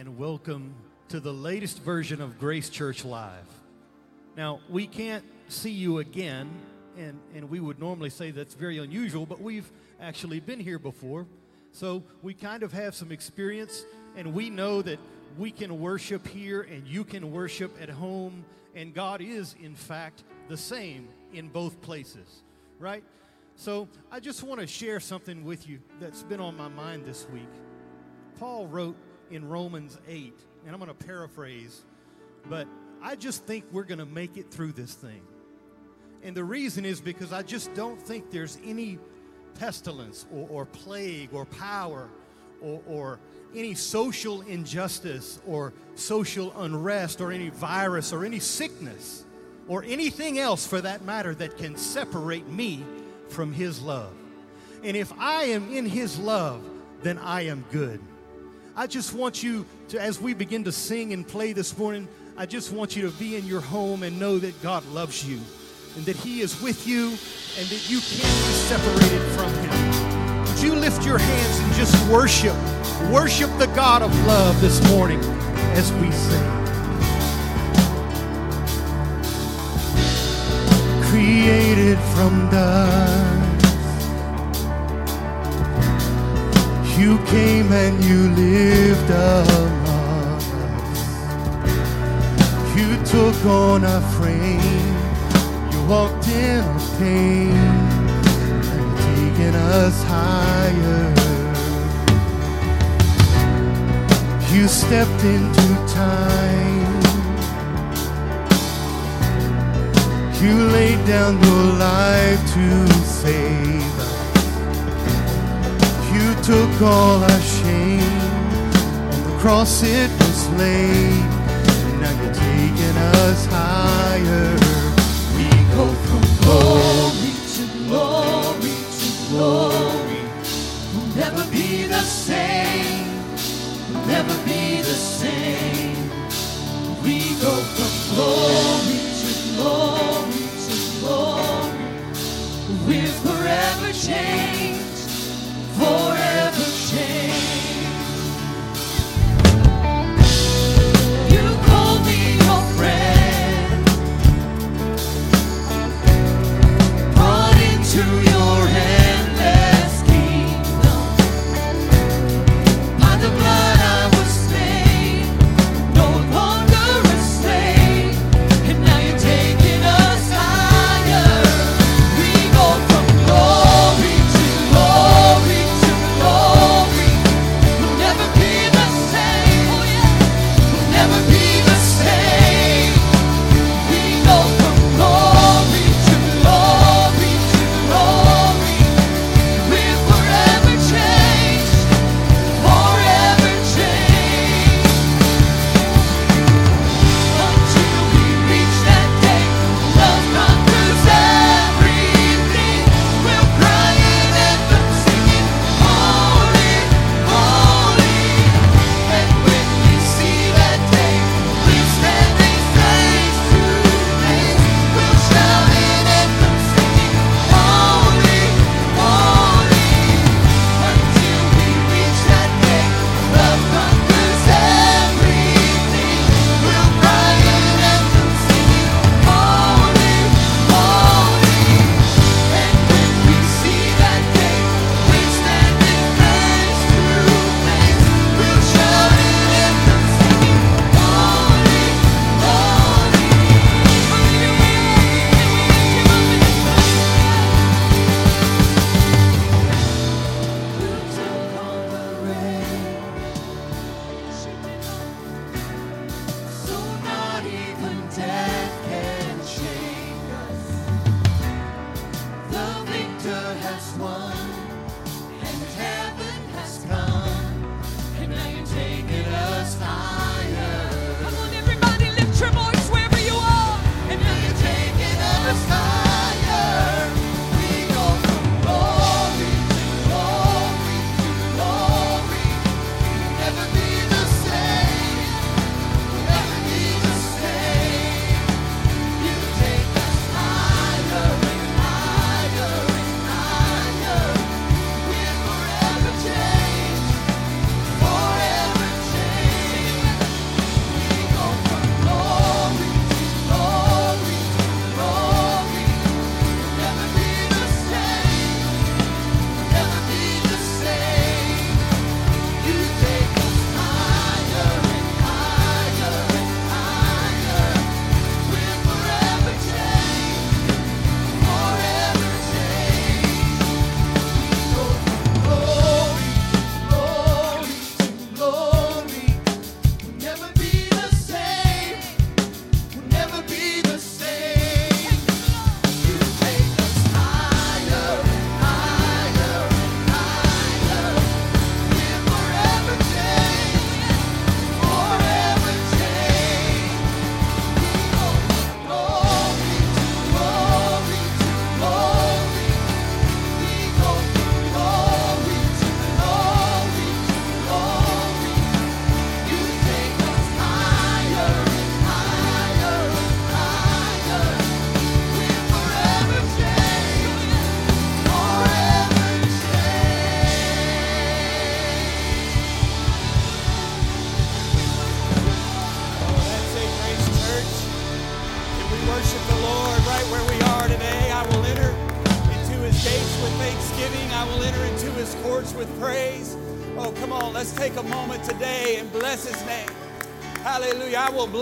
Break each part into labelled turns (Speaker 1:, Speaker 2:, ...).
Speaker 1: and welcome to the latest version of Grace Church Live. Now, we can't see you again, and, and we would normally say that's very unusual, but we've actually been here before. So we kind of have some experience, and we know that we can worship here and you can worship at home, and God is, in fact, the same in both places, right? So I just want to share something with you that's been on my mind this week. Paul wrote in Romans 8, and I'm going to paraphrase, but I just think we're going to make it through this thing. And the reason is because I just don't think there's any pestilence or, or plague or power or, or any social injustice or social unrest or any virus or any sickness or anything else for that matter that can separate me from His love. And if I am in His love, then I am good. I just want you to, as we begin to sing and play this morning, I just want you to be in your home and know that God loves you and that He is with you and that you can't be separated from Him. Would you lift your hands and just worship? Worship the God of love this morning as we sing. Created from dust You came and you lived among us. You took on our frame. You walked in our pain. And taken us higher. You stepped into time. You laid down your life to save us took all our shame. On the cross it was laid. And now you're taking us higher.
Speaker 2: We go from glory to glory to glory. We'll never be the same. We'll never be the same. We go from glory to glory to glory. We're forever changed. Forever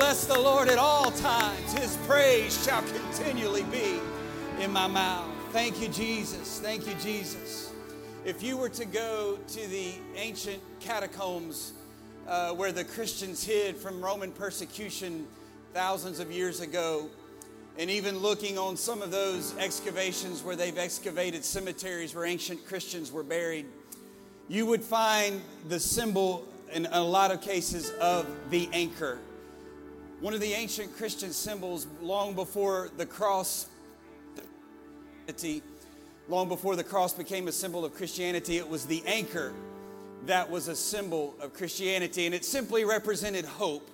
Speaker 3: bless the Lord at all times. His praise shall continually be in my mouth. Thank you, Jesus. Thank you, Jesus. If you were to go to the ancient catacombs uh, where the Christians hid from Roman persecution thousands of years ago, and even looking on some of those excavations where they've excavated cemeteries where ancient Christians were buried, you would find the symbol in a lot of cases of the anchor. One of the ancient Christian symbols, long before the cross, long before the cross became a symbol of Christianity, it was the anchor that was a symbol of Christianity, and it simply represented hope.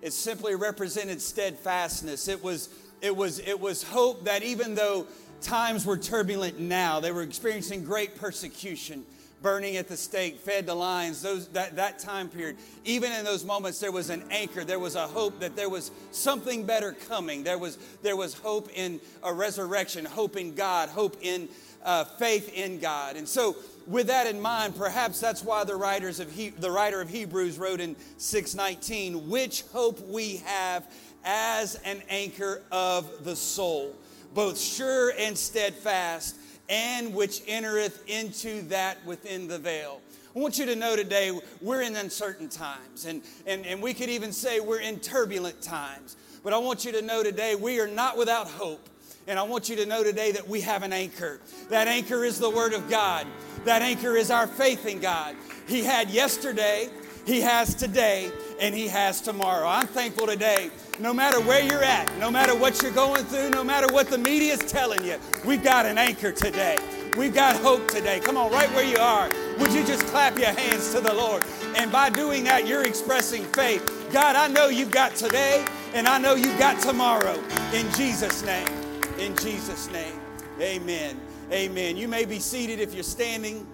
Speaker 3: It simply represented steadfastness. It was it was, it was hope that even though times were turbulent now, they were experiencing great persecution, burning at the stake, fed to lions, those, that, that time period. Even in those moments, there was an anchor. There was a hope that there was something better coming. There was, there was hope in a resurrection, hope in God, hope in uh, faith in God. And so, with that in mind, perhaps that's why the writers of he- the writer of Hebrews wrote in 6:19, "Which hope we have as an anchor of the soul, both sure and steadfast, and which entereth into that within the veil. I want you to know today we're in uncertain times, and, and, and we could even say we're in turbulent times. But I want you to know today we are not without hope. And I want you to know today that we have an anchor. That anchor is the Word of God. That anchor is our faith in God. He had yesterday, He has today, and He has tomorrow. I'm thankful today no matter where you're at, no matter what you're going through, no matter what the media is telling you, we've got an anchor today. We've got hope today. Come on, right where you are, would you just clap your hands to the Lord? And by doing that, you're expressing faith. God, I know you've got today, and I know you've got tomorrow. In Jesus' name. In Jesus' name. Amen. Amen. You may be seated if you're standing.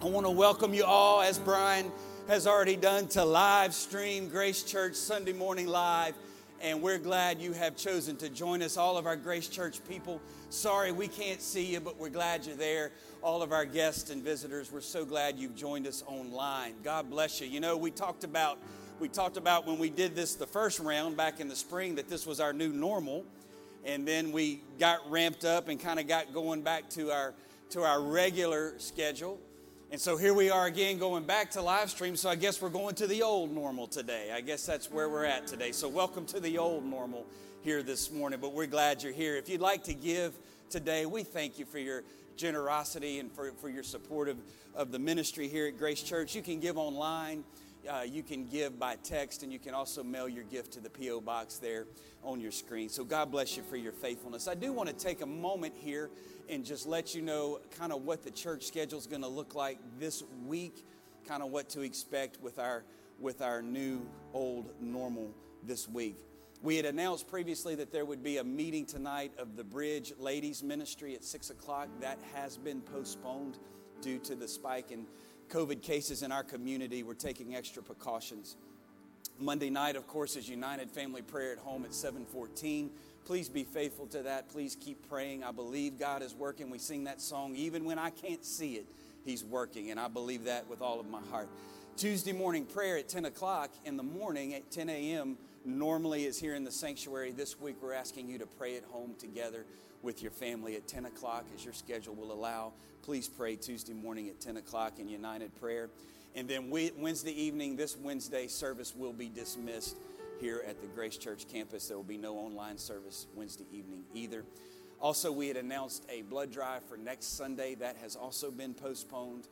Speaker 3: I want to welcome you all, as Brian has already done, to live stream Grace Church Sunday Morning Live and we're glad you have chosen to join us. All of our Grace Church people, sorry we can't see you, but we're glad you're there. All of our guests and visitors, we're so glad you've joined us online. God bless you. You know, we talked about we talked about when we did this the first round back in the spring that this was our new normal, and then we got ramped up and kind of got going back to our to our regular schedule. And so here we are again going back to live stream. So I guess we're going to the old normal today. I guess that's where we're at today. So welcome to the old normal here this morning. But we're glad you're here. If you'd like to give today, we thank you for your generosity and for, for your support of, of the ministry here at Grace Church. You can give online. Uh, you can give by text, and you can also mail your gift to the P.O. box there on your screen. So, God bless you for your faithfulness. I do want to take a moment here and just let you know kind of what the church schedule is going to look like this week, kind of what to expect with our with our new old normal this week. We had announced previously that there would be a meeting tonight of the Bridge Ladies Ministry at six o'clock. That has been postponed due to the spike in COVID cases in our community. We're taking extra precautions. Monday night, of course, is United Family Prayer at Home at 714. Please be faithful to that. Please keep praying. I believe God is working. We sing that song, even when I can't see it, He's working. And I believe that with all of my heart. Tuesday morning prayer at 10 o'clock in the morning at 10 a.m. normally is here in the sanctuary. This week we're asking you to pray at home together with your family at 10 o'clock as your schedule will allow. Please pray Tuesday morning at 10 o'clock in United Prayer. And then Wednesday evening, this Wednesday service will be dismissed here at the Grace Church campus. There will be no online service Wednesday evening either. Also, we had announced a blood drive for next Sunday. That has also been postponed.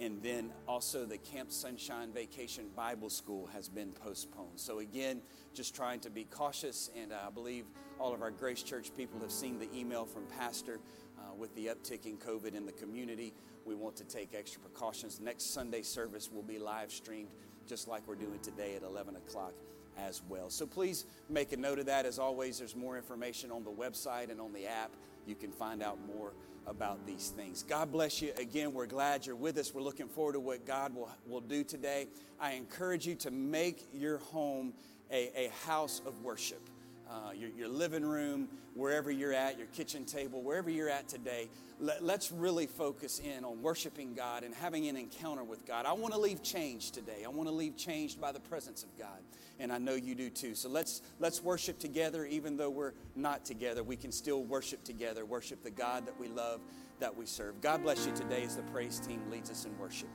Speaker 3: And then also the Camp Sunshine Vacation Bible School has been postponed. So, again, just trying to be cautious. And I believe all of our Grace Church people have seen the email from Pastor uh, with the uptick in COVID in the community. We want to take extra precautions. Next Sunday service will be live streamed, just like we're doing today at 11 o'clock as well. So please make a note of that. As always, there's more information on the website and on the app. You can find out more about these things. God bless you. Again, we're glad you're with us. We're looking forward to what God will, will do today. I encourage you to make your home a, a house of worship.
Speaker 2: uh, your, your living room, wherever you're at, your kitchen table, wherever you're at today, let, let's really focus in on worshiping God and having an encounter with God. I want to leave changed today. I want to leave changed by the presence of God. And I know you do too. So let's let's worship together, even though we're not together. We can still worship together, worship the God that we love, that we serve. God bless you today as the praise team leads us in worship.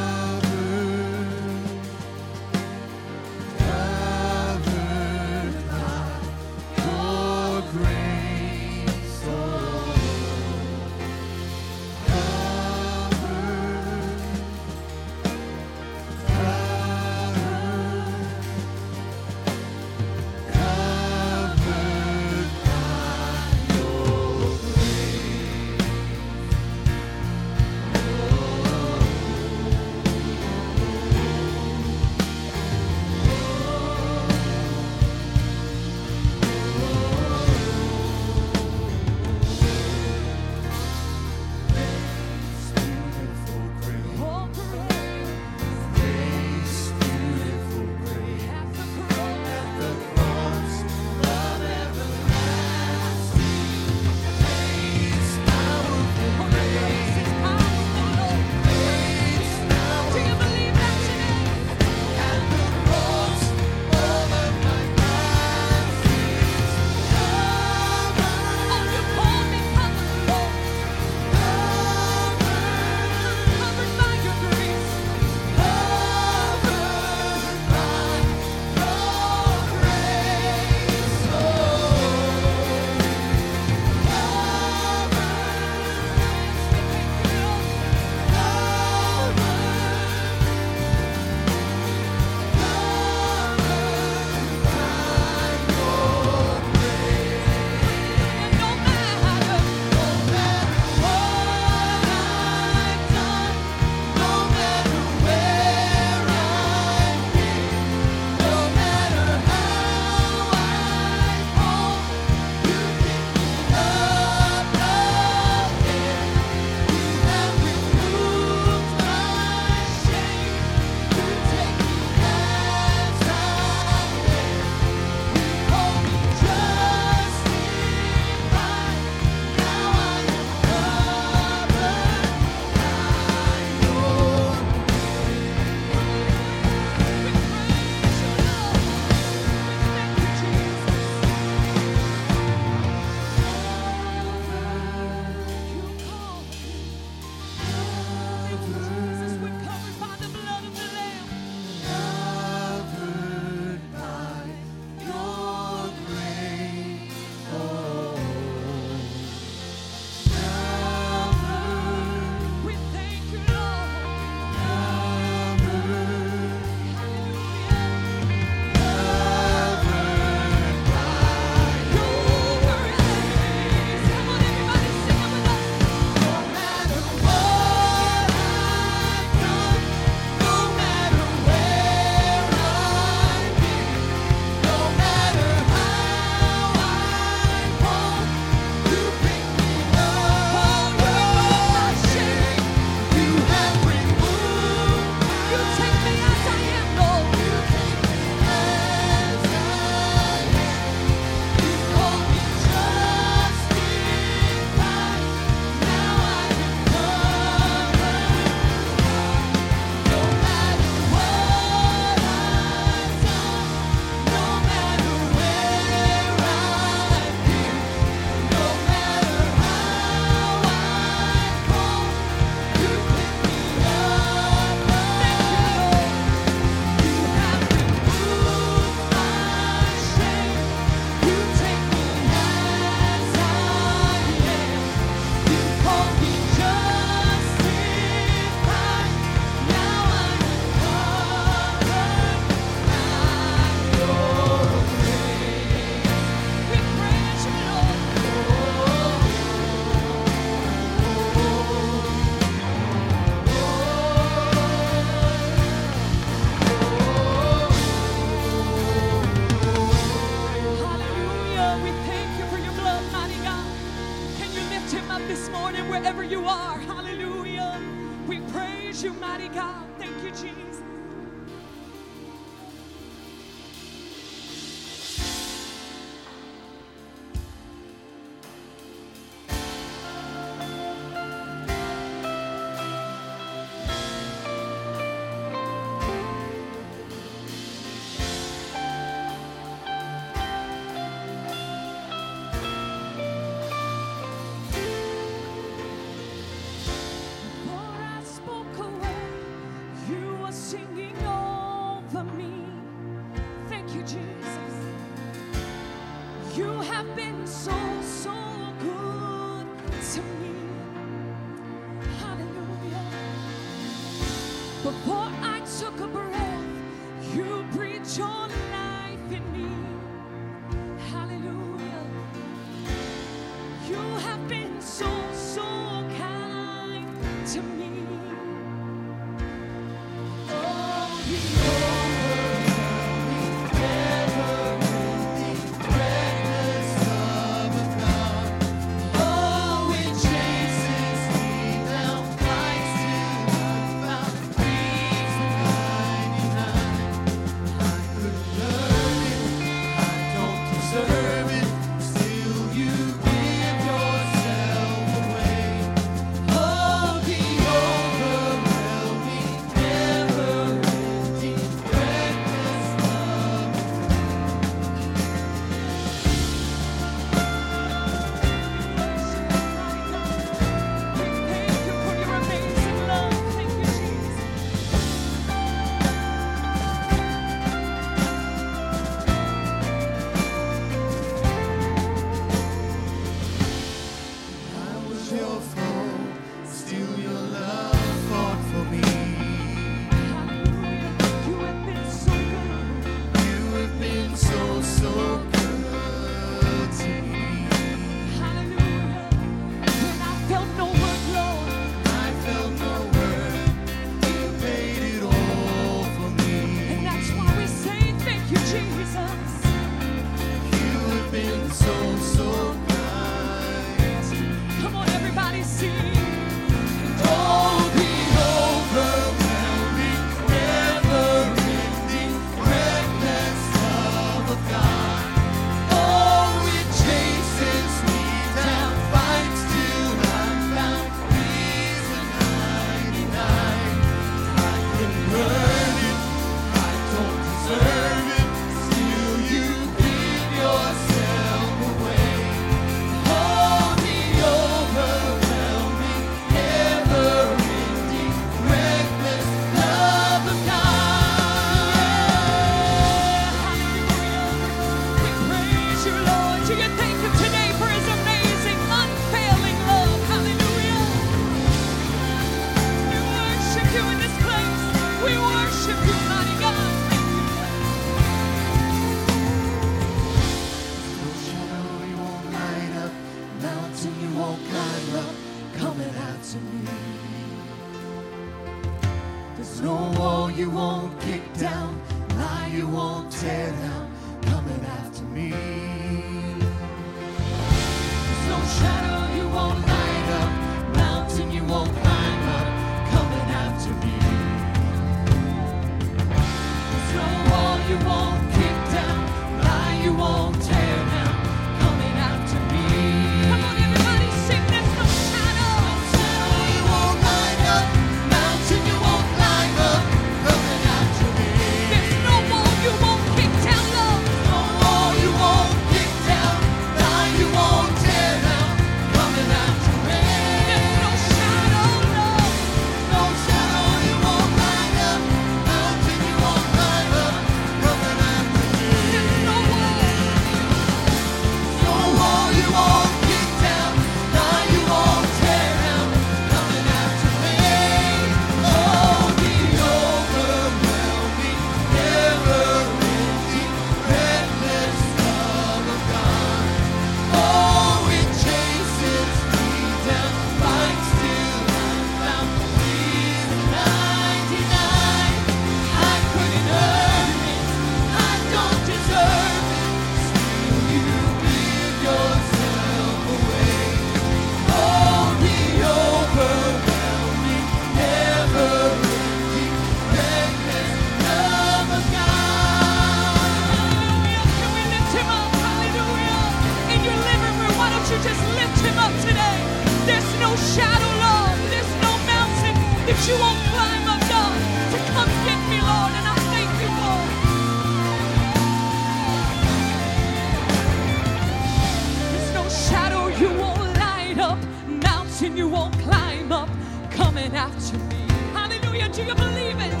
Speaker 4: After me.
Speaker 2: Hallelujah, do you believe it?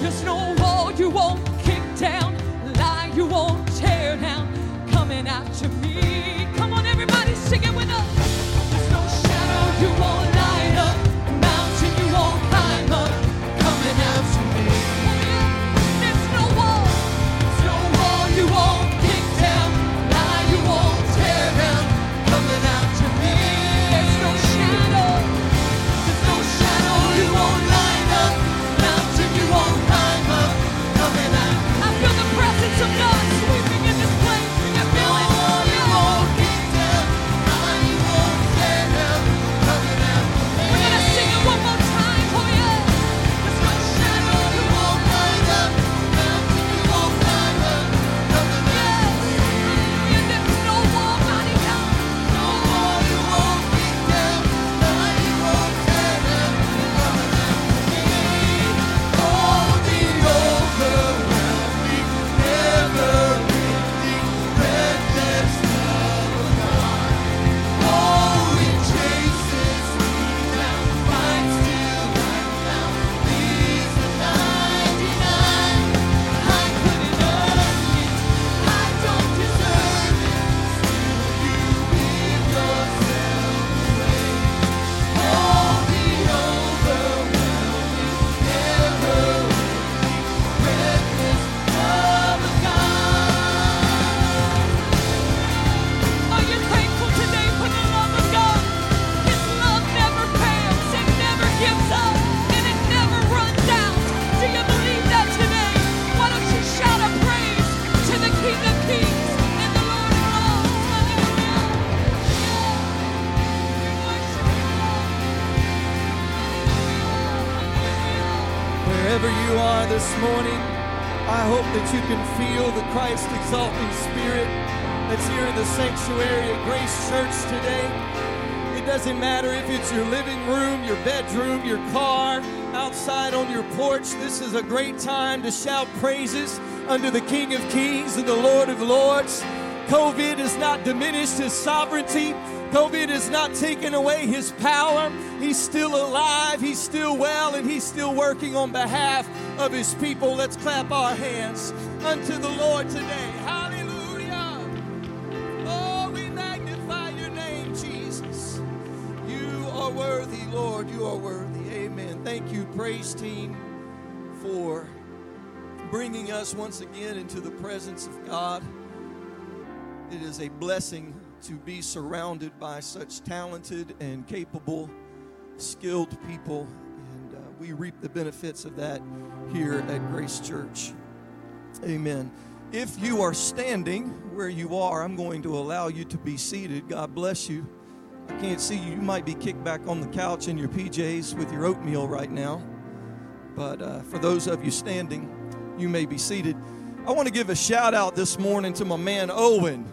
Speaker 2: There's no wall you won't kick down, lie you won't tear down, coming after me. Come on, everybody, sing it with us. A
Speaker 5: great time to shout praises unto the King of Kings and the Lord of Lords. COVID has not diminished his sovereignty. COVID has not taken away his power. He's still alive, he's still well, and he's still working on behalf of his people. Let's clap our hands unto the Lord today. Hallelujah. Oh, we magnify your name, Jesus. You are worthy, Lord. You are worthy. Amen. Thank you, praise team, for bringing us once again into the presence of God. It is a blessing to be surrounded by such talented and capable, skilled people, and uh, we reap the benefits of that here at Grace Church. Amen. If you are standing where you are, I'm going to allow you to be seated. God bless you. I can't see you. You might be kicked back on the couch in your PJs with your oatmeal right now. But uh, for those of you standing, you may be seated. I want to give a shout out this morning to my man Owen,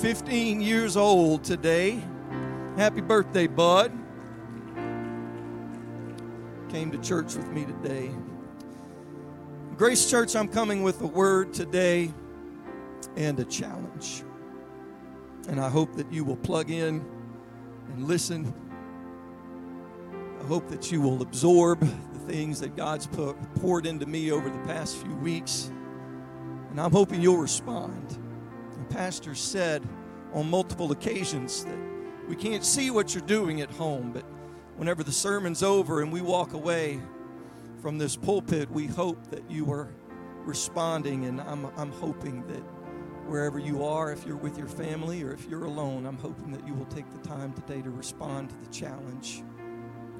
Speaker 5: 15 years old today. Happy birthday, bud. Came to church with me today. Grace Church, I'm coming with a word today and a challenge. And I hope that you will plug in and listen. I hope that you will absorb things that God's put, poured into me over the past few weeks. And I'm hoping you'll respond. The Pastor said on multiple occasions that we can't see what you're doing at home, but whenever the sermon's over and we walk away from this pulpit, we hope that you are responding. And I'm, I'm hoping that wherever you are, if you're with your family or if you're alone, I'm hoping that you will take the time today to respond to the challenge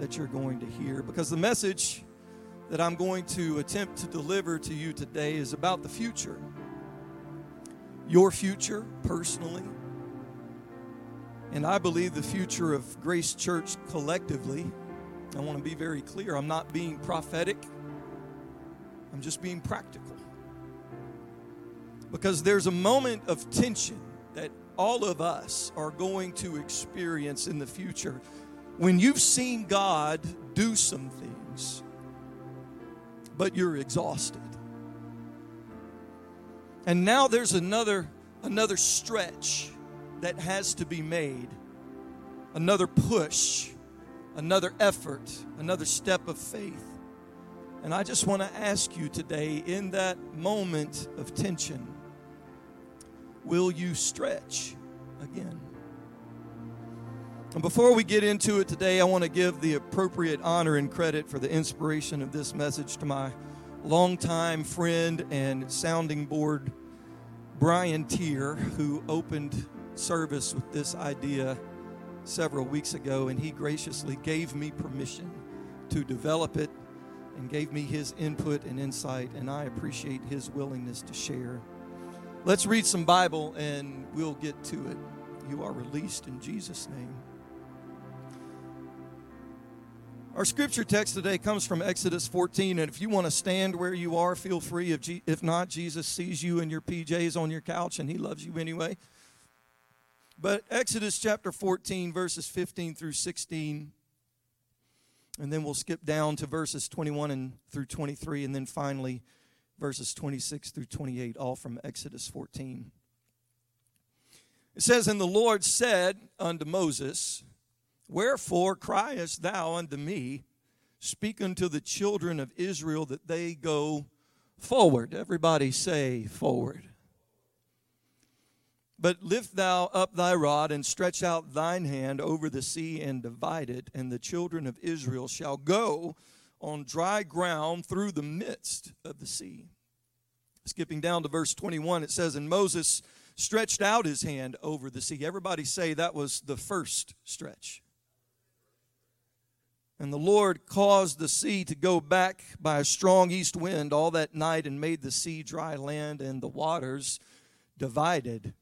Speaker 5: that you're going to hear. Because the message that I'm going to attempt to deliver to you today is about the future. Your future, personally. And I believe the future of Grace Church collectively. I want to be very clear. I'm not being prophetic, I'm just being practical. Because there's a moment of tension that all of us are going to experience in the future. When you've seen God do some things, but you're exhausted. And now there's another another stretch that has to be made. Another push, another effort, another step of faith. And I just want to ask you today in that moment of tension, will you stretch again? And before we get into it today, I want to give the appropriate honor and credit for the inspiration of this message to my longtime friend and sounding board, Brian Tier, who opened service with this idea several weeks ago, and he graciously gave me permission to develop it and gave me his input and insight, and I appreciate his willingness to share. Let's read some Bible and we'll get to it. You are released in Jesus' name. Our scripture text today comes from Exodus 14, and if you want to stand where you are, feel free. If, G- if not, Jesus sees you in your PJs on your couch, and He loves you anyway. But Exodus chapter 14, verses 15 through 16, and then we'll skip down to verses 21 and through 23, and then finally verses 26 through 28, all from Exodus 14. It says, And the Lord said unto Moses, Wherefore criest thou unto me? Speak unto the children of Israel that they go forward. Everybody say forward. But lift thou up thy rod and stretch out thine hand over the sea and divide it, and the children of Israel shall go on dry ground through the midst of the sea. Skipping down to verse 21, it says, And Moses stretched out his hand over the sea. Everybody say that was the first stretch. And the Lord caused the sea to go back by a strong east wind all that night and made the sea dry land, and the waters divided.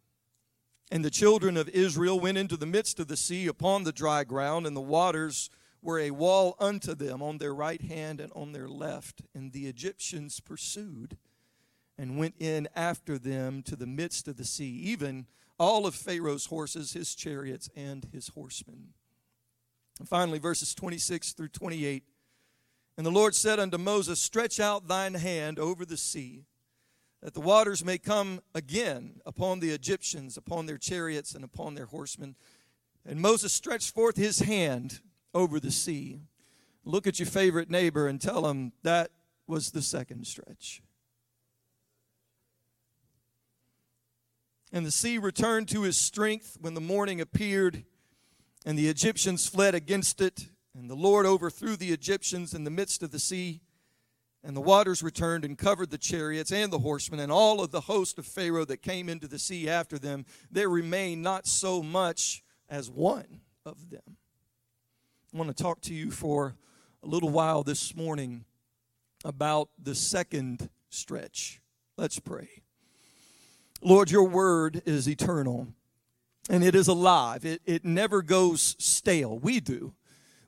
Speaker 5: And the children of Israel went into the midst of the sea upon the dry ground, and the waters were a wall unto them on their right hand and on their left. And the Egyptians pursued and went in after them to the midst of the sea, even all of Pharaoh's horses, his chariots, and his horsemen. And finally, verses 26 through 28. And the Lord said unto Moses, Stretch out thine hand over the sea, that the waters may come again upon the Egyptians, upon their chariots, and upon their horsemen. And Moses stretched forth his hand over the sea. Look at your favorite neighbor and tell him that was the second stretch. And the sea returned to his strength when the morning appeared, and the Egyptians fled against it. And the Lord overthrew the Egyptians in the midst of the sea. And the waters returned and covered the chariots and the horsemen and all of the host of Pharaoh that came into the sea after them. There remained not so much as one of them. I want to talk to you for a little while this morning about the second stretch. Let's pray. Lord, your word is eternal and it is alive. It, it never goes stale. We do.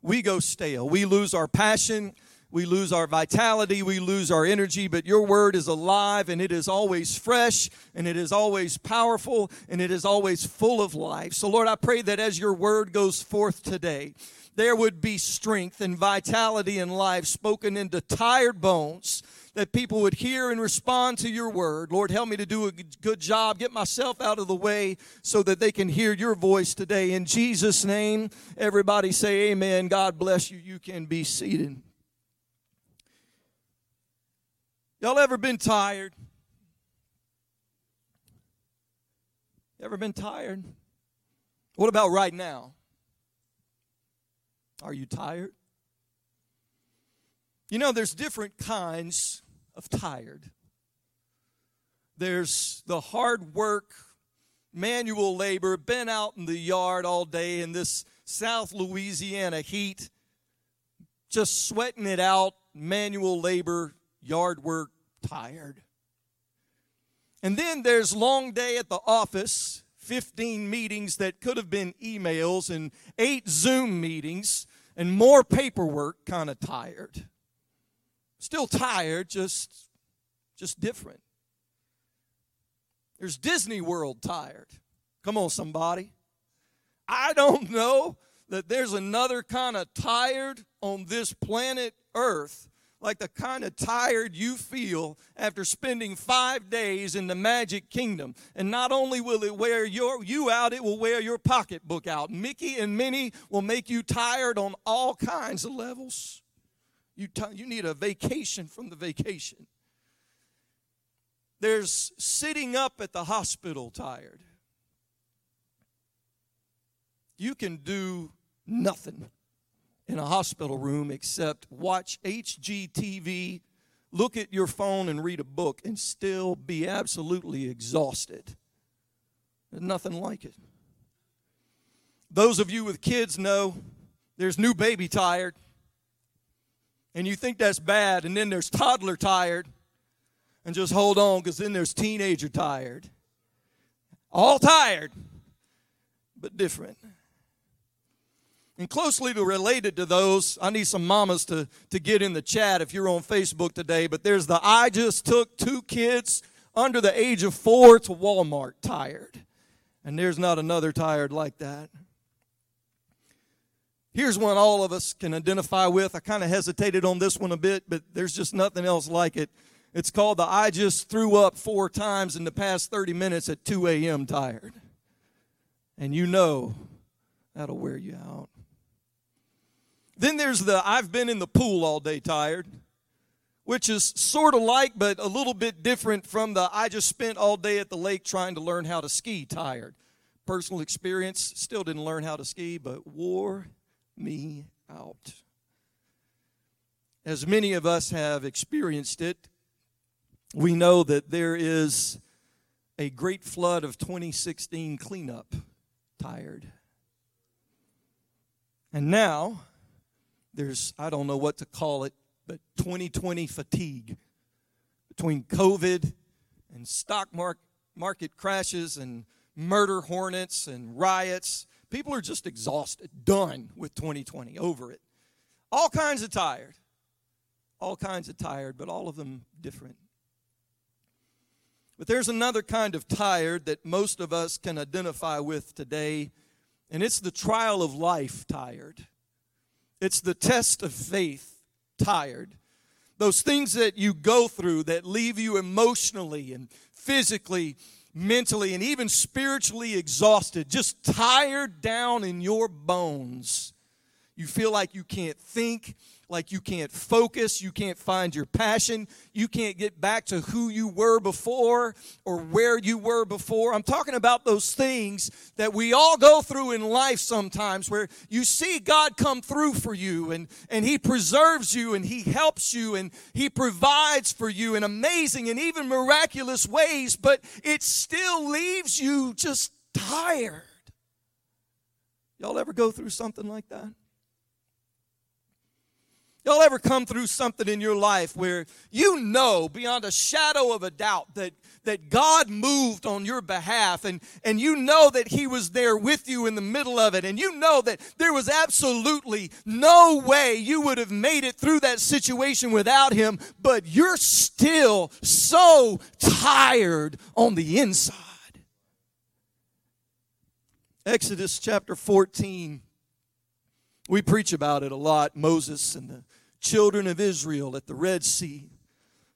Speaker 5: We go stale. We lose our passion. We lose our vitality. We lose our energy. But your word is alive and it is always fresh and it is always powerful and it is always full of life. So, Lord, I pray that as your word goes forth today, there would be strength and vitality and life spoken into tired bones that people would hear and respond to your word. Lord, help me to do a good job, get myself out of the way so that they can hear your voice today. In Jesus' name, everybody say amen. God bless you. You can be seated. Y'all ever been tired? Ever been tired? What about right now? Are you tired? You know, there's different kinds of tired. There's the hard work, manual labor, been out in the yard all day in this South Louisiana heat, just sweating it out, manual labor, yard work, tired. And then there's long day at the office, 15 meetings that could have been emails and eight Zoom meetings and more paperwork, kind of tired. Still tired, just just different. There's Disney World tired. Come on somebody. I don't know. that there's another kind of tired on this planet Earth, like the kind of tired you feel after spending five days in the magic kingdom. And not only will it wear your, you out, it will wear your pocketbook out. Mickey and Minnie will make you tired on all kinds of levels. You, t- you need a vacation from the vacation. There's sitting up at the hospital tired. You can do nothing in a hospital room except watch HGTV, look at your phone, and read a book and still be absolutely exhausted. There's nothing like it. Those of you with kids know there's new baby tired, and you think that's bad, and then there's toddler tired, and just hold on because then there's teenager tired. All tired, but different. And closely related to those, I need some mamas to, to get in the chat if you're on Facebook today. But there's the I just took two kids under the age of four to Walmart tired. And there's not another tired like that. Here's one all of us can identify with. I kind of hesitated on this one a bit, but there's just nothing else like it. It's called the I just threw up four times in the past 30 minutes at 2 a.m. tired. And you know that'll wear you out. Then there's the I've been in the pool all day tired, which is sort of like, but a little bit different from the I just spent all day at the lake trying to learn how to ski tired. Personal experience, still didn't learn how to ski, but wore me out. As many of us have experienced it, we know that there is a great flood of 2016 cleanup tired. And now, there's, I don't know what to call it, but 2020 fatigue between COVID and stock market crashes and murder hornets and riots. People are just exhausted, done with 2020, over it. All kinds of tired. All kinds of tired, but all of them different. But there's another kind of tired that most of us can identify with today, and it's the trial of life tired. It's the test of faith, tired. Those things that you go through that leave you emotionally and physically, mentally, and even spiritually exhausted, just tired down in your bones. You feel like you can't think, like you can't focus, you can't find your passion, you can't get back to who you were before or where you were before. I'm talking about those things that we all go through in life sometimes where you see God come through for you and, and He preserves you and He helps you and He provides for you in amazing and even miraculous ways, but it still leaves you just tired. Y'all ever go through something like that? Y'all ever come through something in your life where you know beyond a shadow of a doubt that, that God moved on your behalf and, and you know that He was there with you in the middle of it and you know that there was absolutely no way you would have made it through that situation without Him, but you're still so tired on the inside? Exodus chapter 14 we preach about it a lot. Moses and the children of Israel at the Red Sea,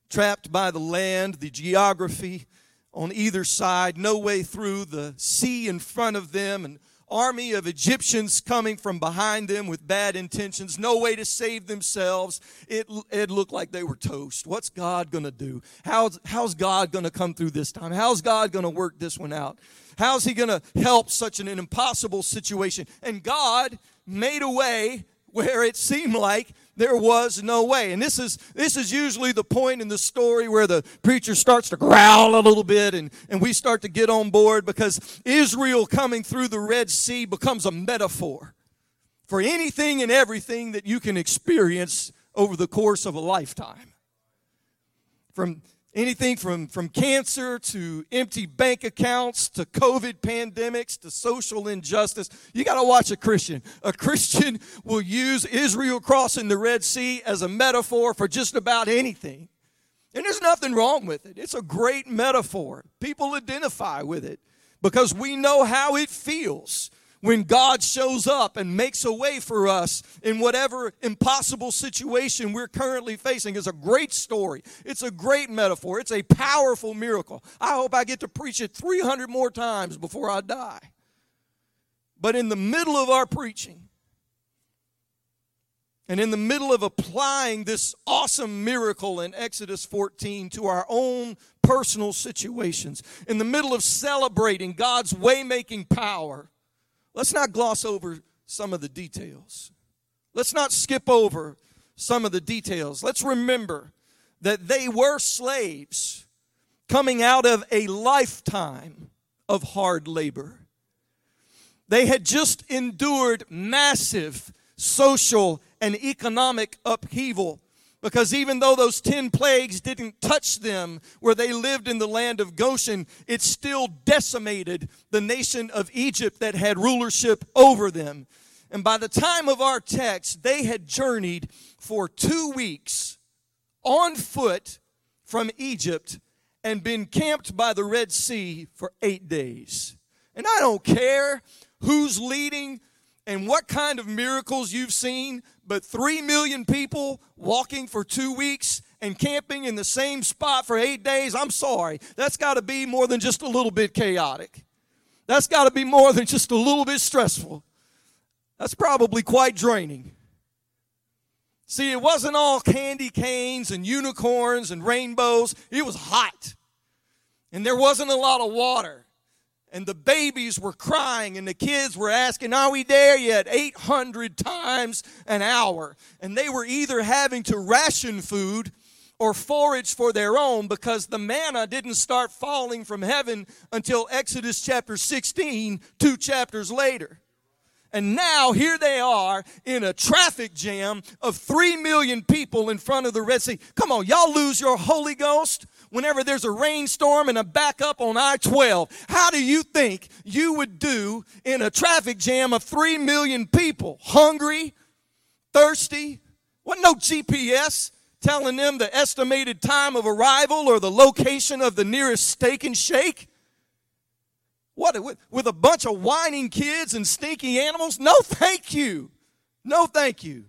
Speaker 5: trapped by the land, the geography on either side, no way through, the sea in front of them, an army of Egyptians coming from behind them with bad intentions, no way to save themselves. It, it looked like they were toast. What's God going to do? How's, how's God going to come through this time? How's God going to work this one out? How's He going to help such an, an impossible situation? And God made a way where it seemed like there was no way. And this is this is usually the point in the story where the preacher starts to growl a little bit and, and we start to get on board because Israel coming through the Red Sea becomes a metaphor for anything and everything that you can experience over the course of a lifetime. From Anything from, from cancer to empty bank accounts to COVID pandemics to social injustice. You got to watch a Christian. A Christian will use Israel crossing the Red Sea as a metaphor for just about anything. And there's nothing wrong with it. It's a great metaphor. People identify with it because we know how it feels when God shows up and makes a way for us in whatever impossible situation we're currently facing is a great story. It's a great metaphor. It's a powerful miracle. I hope I get to preach it 300 more times before I die. But in the middle of our preaching, and in the middle of applying this awesome miracle in Exodus 14 to our own personal situations, in the middle of celebrating God's way-making power, let's not gloss over some of the details. Let's not skip over some of the details. Let's remember that they were slaves coming out of a lifetime of hard labor. They had just endured massive social and economic upheaval. Because even though those 10 plagues didn't touch them where they lived in the land of Goshen, it still decimated the nation of Egypt that had rulership over them. And by the time of our text, they had journeyed for two weeks on foot from Egypt and been camped by the Red Sea for eight days. And I don't care who's leading and what kind of miracles you've seen, but three million people walking for two weeks and camping in the same spot for eight days, I'm sorry. That's got to be more than just a little bit chaotic. That's got to be more than just a little bit stressful. That's probably quite draining. See, it wasn't all candy canes and unicorns and rainbows. It was hot. And there wasn't a lot of water and the babies were crying and the kids were asking, Are we there yet? 800 times an hour. And they were either having to ration food or forage for their own because the manna didn't start falling from heaven until Exodus chapter 16, two chapters later. And now here they are in a traffic jam of three million people in front of the Red Sea. Come on, y'all lose your Holy Ghost whenever there's a rainstorm and a backup on I 12. How do you think you would do in a traffic jam of 3 million people? Hungry, thirsty, what no GPS telling them the estimated time of arrival or the location of the nearest steak and shake? What, with, a bunch of whining kids and stinky animals? No, thank you. No, thank you.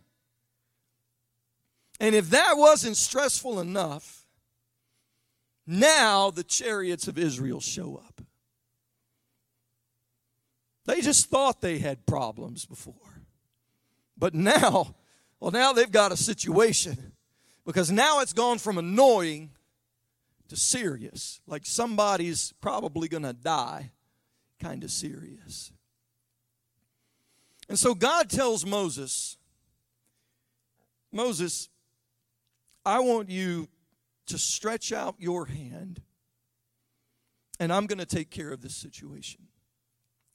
Speaker 5: And if that wasn't stressful enough, now the chariots of Israel show up. They just thought they had problems before. But now, well, now they've got a situation because now it's gone from annoying to serious. Like somebody's probably going to die, kind of serious. And so God tells Moses, Moses, I want you to stretch out your hand, and I'm going to take care of this situation.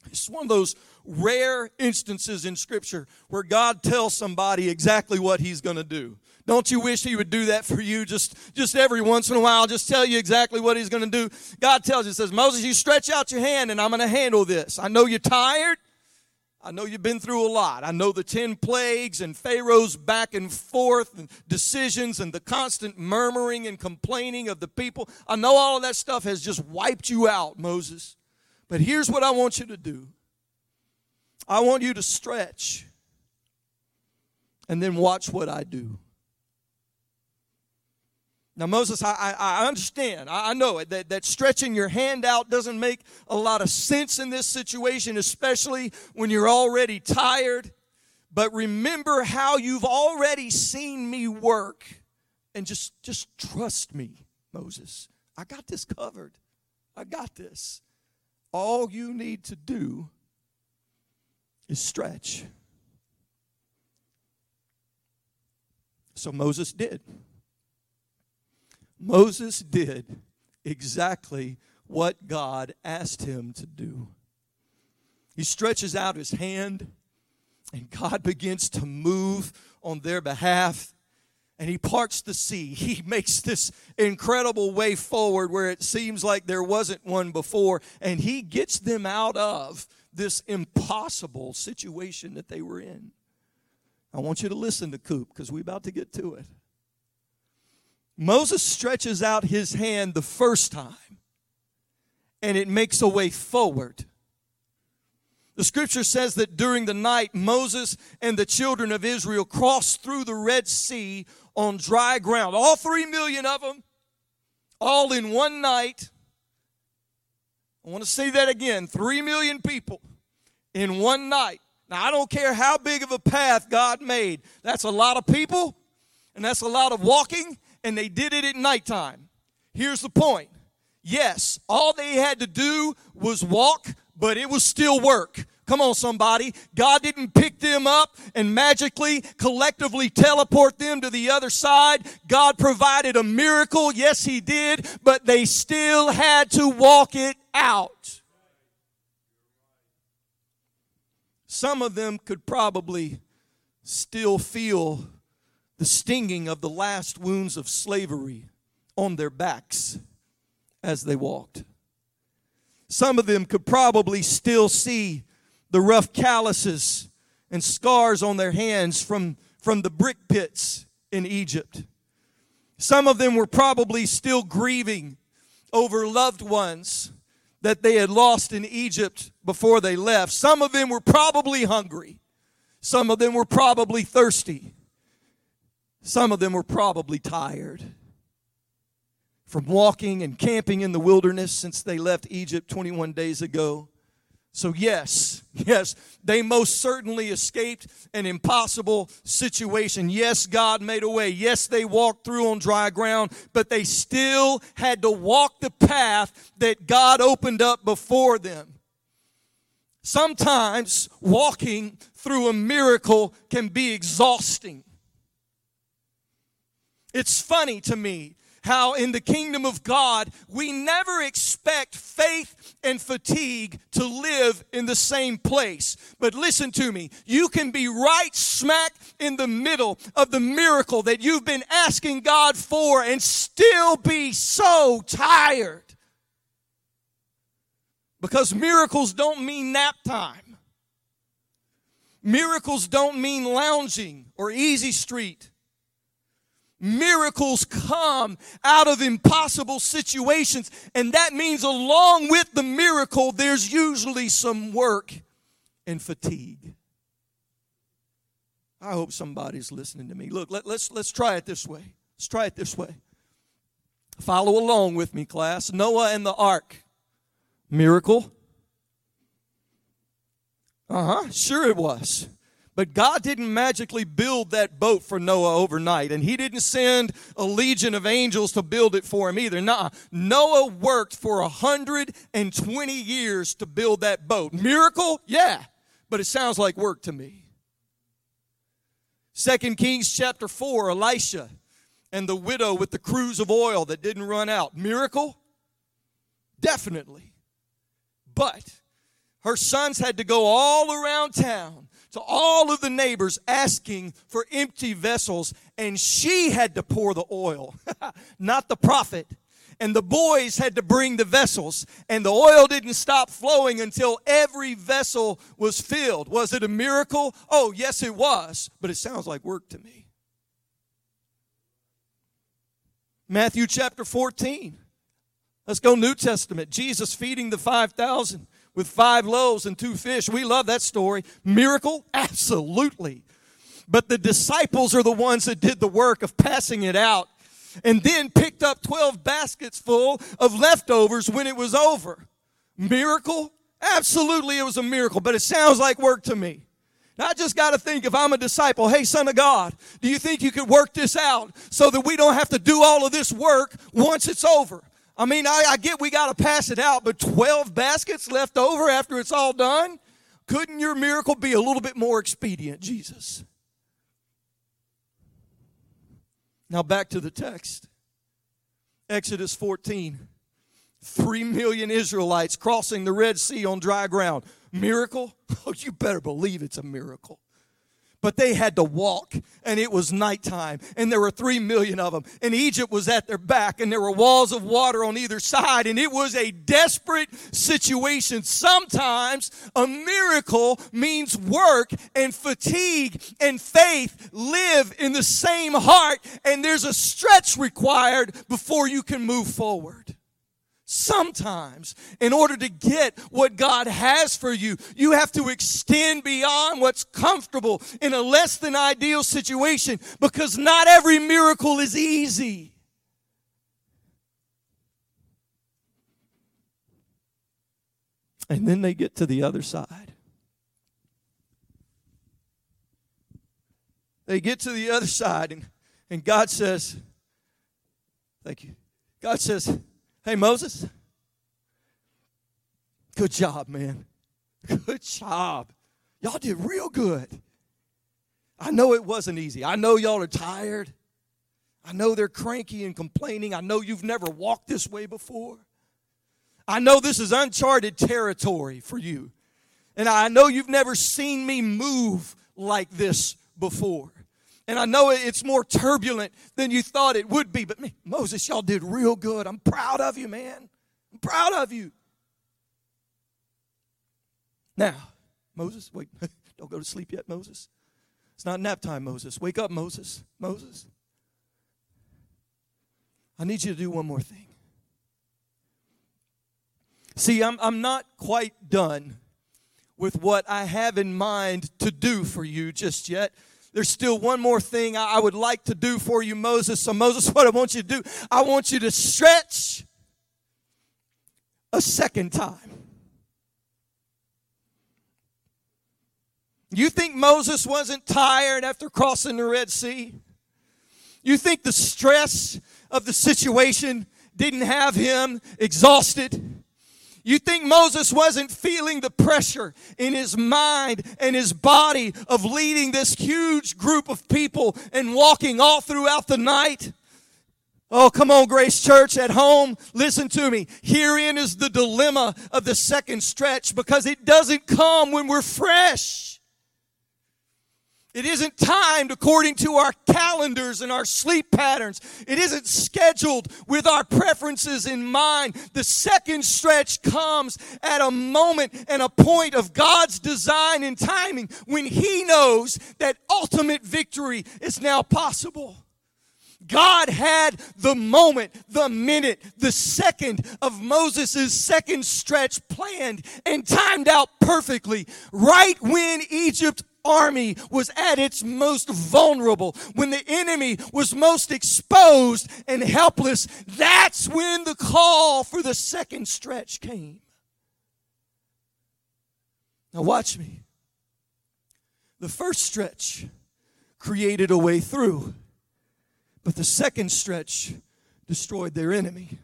Speaker 5: It's one of those rare instances in Scripture where God tells somebody exactly what He's going to do. Don't you wish He would do that for you just, just every once in a while? Just tell you exactly what He's going to do. God tells you, says, Moses, you stretch out your hand and I'm going to handle this. I know you're tired. I know you've been through a lot. I know the 10 plagues and Pharaoh's back and forth and decisions and the constant murmuring and complaining of the people. I know all of that stuff has just wiped you out, Moses. But here's what I want you to do I want you to stretch and then watch what I do. Now, Moses, I, I, understand. I, know that, that stretching your hand out doesn't make a lot of sense in this situation, especially when you're already tired. But remember how you've already seen me work. And just, just trust me, Moses. I got this covered. I got this. All you need to do is stretch. So Moses did. Moses did exactly what God asked him to do. He stretches out his hand, and God begins to move on their behalf. And he parts the sea. He makes this incredible way forward where it seems like there wasn't one before. And he gets them out of this impossible situation that they were in. I want you to listen to Coop because we're about to get to it. Moses stretches out his hand the first time and it makes a way forward. The scripture says that during the night, Moses and the children of Israel crossed through the Red Sea on dry ground. All three million of them, all in one night. I want to say that again three million people in one night. Now, I don't care how big of a path God made, that's a lot of people, and that's a lot of walking, and they did it at nighttime. Here's the point yes, all they had to do was walk, but it was still work. Come on, somebody. God didn't pick them up and magically, collectively teleport them to the other side. God provided a miracle. Yes, He did, but they still had to walk it out. Some of them could probably still feel the stinging of the last wounds of slavery on their backs as they walked. Some of them could probably still see the rough calluses and scars on their hands from, from the brick pits in Egypt. Some of them were probably still grieving over loved ones that they had lost in Egypt before they left. Some of them were probably hungry. Some of them were probably thirsty. Some of them were probably tired from walking and camping in the wilderness since they left Egypt 21 days ago. So, yes, yes, they most certainly escaped an impossible situation. Yes, God made a way. Yes, they walked through on dry ground, but they still had to walk the path that God opened up before them. Sometimes walking through a miracle can be exhausting. It's funny to me how in the kingdom of God, we never expect faith and fatigue to live in the same place. But listen to me, you can be right smack in the middle of the miracle that you've been asking God for and still be so tired. Because miracles don't mean nap time. Miracles don't mean lounging or easy street. Miracles come out of impossible situations, and that means along with the miracle, there's usually some work and fatigue. I hope somebody's listening to me. Look, let, let's, let's try it this way. Let's try it this way. Follow along with me, class. Noah and the ark. Miracle. Uh huh, sure it was. But God didn't magically build that boat for Noah overnight, and He didn't send a legion of angels to build it for him either. Nah, Noah worked for 120 years to build that boat. Miracle? Yeah, but it sounds like work to me. Second Kings chapter 4, Elisha and the widow with the cruse of oil that didn't run out. Miracle? Definitely. But her sons had to go all around town to all of the neighbors asking for empty vessels, and she had to pour the oil, not the prophet. And the boys had to bring the vessels, and the oil didn't stop flowing until every vessel was filled. Was it a miracle? Oh, yes, it was, but it sounds like work to me. Matthew chapter 14. Let's go New Testament. Jesus feeding the 5,000 with five loaves and two fish. We love that story. Miracle? Absolutely. But the disciples are the ones that did the work of passing it out and then picked up 12 baskets full of leftovers when it was over. Miracle? Absolutely, it was a miracle, but it sounds like work to me. I just got to think if I'm a disciple, hey, son of God, do you think you could work this out so that we don't have to do all of this work once it's over? I mean, I, I get we got to pass it out, but 12 baskets left over after it's all done? Couldn't your miracle be a little bit more expedient, Jesus? Now back to the text Exodus 14. Three million Israelites crossing the Red Sea on dry ground. Miracle? Oh, you better believe it's a miracle but they had to walk and it was nighttime and there were three million of them and egypt was at their back and there were walls of water on either side and it was a desperate situation. Sometimes a miracle means work and fatigue and faith live in the same heart and there's a stretch required before you can move forward Sometimes, in order to get what God has for you, you have to extend beyond what's comfortable in a less than ideal situation because not every miracle is easy. And then they get to the other side. They get to the other side, and, and God says, Thank you. God says, Hey, Moses, good job, man. Good job. Y'all did real good. I know it wasn't easy. I know y'all are tired. I know they're cranky and complaining. I know you've never walked this way before. I know this is uncharted territory for you. And I know you've never seen me move like this before. And I know it's more turbulent than you thought it would be. But man, Moses, y'all did real good. I'm proud of you, man. I'm proud of you. Now, Moses, wait, don't go to sleep yet, Moses. It's not nap time, Moses. Wake up, Moses. Moses. I need you to do one more thing. See, I'm, I'm not quite done with what I have in mind to do for you just yet. There's still one more thing I would like to do for you, Moses. So, Moses, what I want you to do, I want you to stretch a second time. You think Moses wasn't tired after crossing the Red Sea? You think the stress of the situation didn't have him exhausted? You think Moses wasn't feeling the pressure in his mind and his body of leading this huge group of people and walking all throughout the night? Oh, come on, Grace Church at home. Listen to me. Herein is the dilemma of the second stretch because it doesn't come when we're fresh. It isn't timed according to our calendars and our sleep patterns. It isn't scheduled with our preferences in mind. The second stretch comes at a moment and a point of God's design and timing when He knows that ultimate victory is now possible. God had the moment, the minute, the second of Moses' second stretch planned and timed out perfectly right when Egypt army was at its most vulnerable, when the enemy was most exposed and helpless, that's when the call for the second stretch came. Now, watch me. The first stretch created a way through, but the second stretch destroyed their enemy.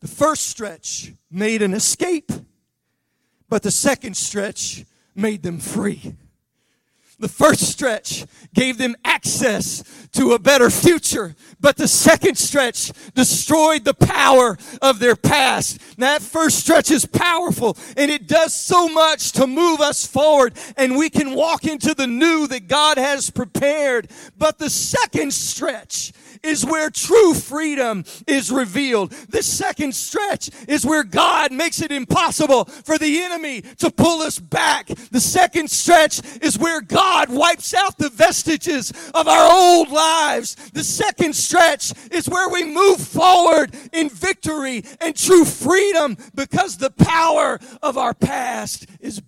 Speaker 5: The first stretch made an escape, but the second stretch made them free. The first stretch gave them access to a better future, but the second stretch destroyed the power of their past. Now, that first stretch is powerful and it does so much to move us forward and we can walk into the new that God has prepared. But the second stretch is where true freedom is revealed. The second stretch is where God makes it impossible for the enemy to pull us back. The second stretch is where God wipes out the vestiges of our old lives. The second stretch is where we move forward in victory and true freedom because the power of our past is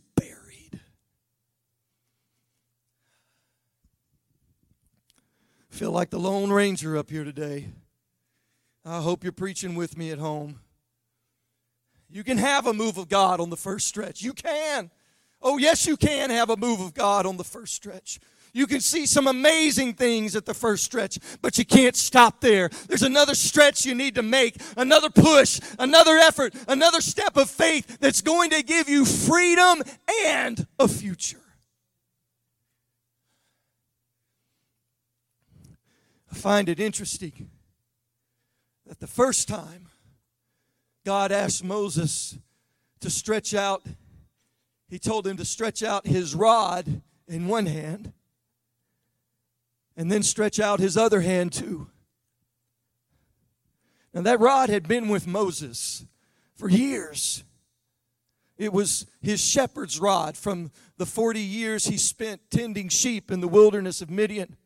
Speaker 5: feel like the Lone Ranger up here today. I hope you're preaching with me at home. You can have a move of God on the first stretch. You can. Oh, yes, you can have a move of God on the first stretch. You can see some amazing things at the first stretch, but you can't stop there. There's another stretch you need to make, another push, another effort, another step of faith that's going to give you freedom and a future. Find it interesting that the first time God asked Moses to stretch out, he told him to stretch out his rod in one hand and then stretch out his other hand too. Now, that rod had been with Moses for years. It was his shepherd's rod from the 40 years he spent tending sheep in the wilderness of Midian.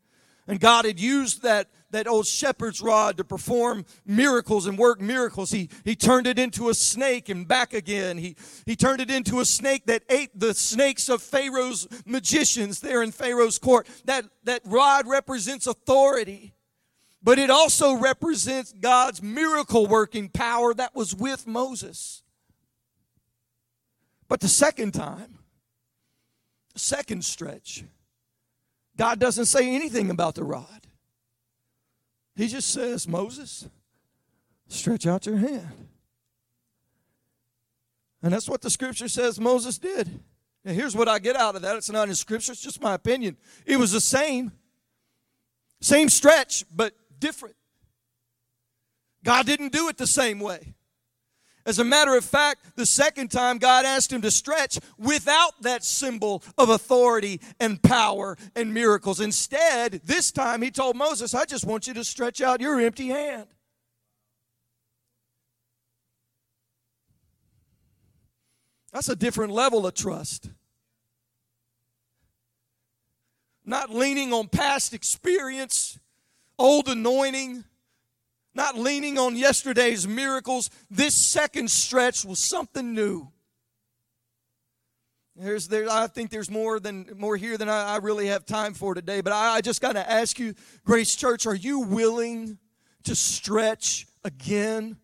Speaker 5: And God had used that, that old shepherd's rod to perform miracles and work miracles. He, he turned it into a snake and back again. He, he turned it into a snake that ate the snakes of Pharaoh's magicians there in Pharaoh's court. That, that rod represents authority, but it also represents God's miracle working power that was with Moses. But the second time, the second stretch, God doesn't say anything about the rod. He just says, Moses, stretch out your hand. And that's what the scripture says Moses did. Now, here's what I get out of that. It's not in scripture, it's just my opinion. It was the same. Same stretch, but different. God didn't do it the same way. As a matter of fact, the second time God asked him to stretch without that symbol of authority and power and miracles. Instead, this time he told Moses, I just want you to stretch out your empty hand. That's a different level of trust. Not leaning on past experience, old anointing, not leaning on yesterday's miracles. This second stretch was something new. There's, there, I think there's more than more here than I, I really have time for today. But I, I just got to ask you, Grace Church, are you willing to stretch again?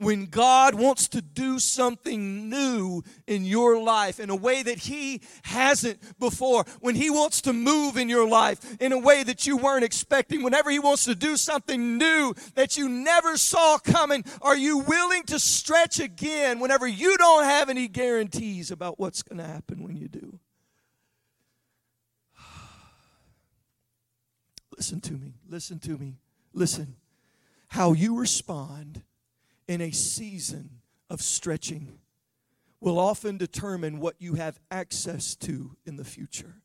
Speaker 5: When God wants to do something new in your life in a way that He hasn't before, when He wants to move in your life in a way that you weren't expecting, whenever He wants to do something new that you never saw coming, are you willing to stretch again whenever you don't have any guarantees about what's going to happen when you do? Listen to me, listen to me, listen. How you respond in a season of stretching will often determine what you have access to in the future.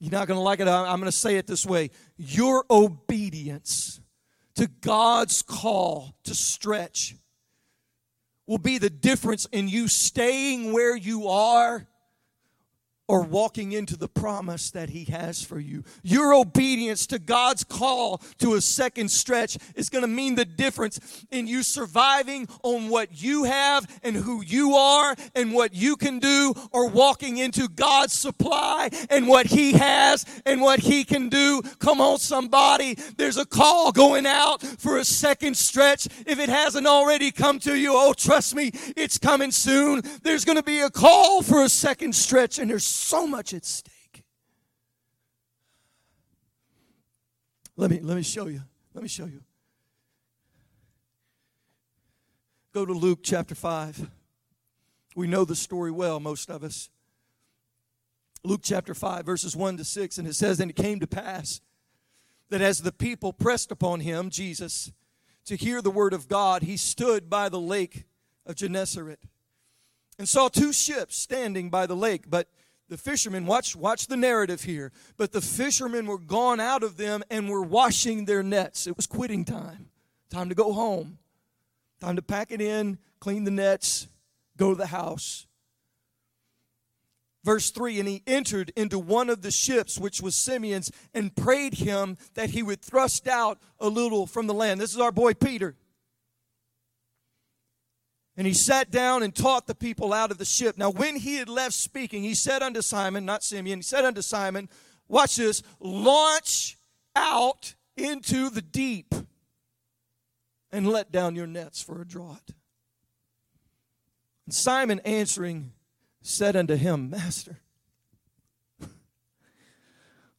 Speaker 5: You're not going to like it. I'm going to say it this way Your obedience to God's call to stretch will be the difference in you staying where you are or walking into the promise that He has for you. Your obedience to God's call to a second stretch is going to mean the difference in you surviving on what you have and who you are and what you can do, or walking into God's supply and what He has and what He can do. Come on, somebody. There's a call going out for a second stretch. If it hasn't already come to you, oh, trust me, it's coming soon. There's going to be a call for a second stretch, and there's so much at stake. Let me, let me show you. Let me show you. Go to Luke chapter 5. We know the story well, most of us. Luke chapter 5, verses 1 to 6, and it says, And it came to pass that as the people pressed upon him, Jesus, to hear the word of God, he stood by the lake of Gennesaret and saw two ships standing by the lake, but the fishermen watch watch the narrative here but the fishermen were gone out of them and were washing their nets. It was quitting time. Time to go home. Time to pack it in clean the nets go to the house. Verse 3 and he entered into one of the ships which was simeon's and prayed him that he would thrust out a little from the land. This is our boy peter and he sat down and taught the people out of the ship. Now, when he had left speaking, he said unto Simon, not Simeon, he said unto Simon, Watch this, launch out into the deep and let down your nets for a draught. And Simon answering said unto him, Master,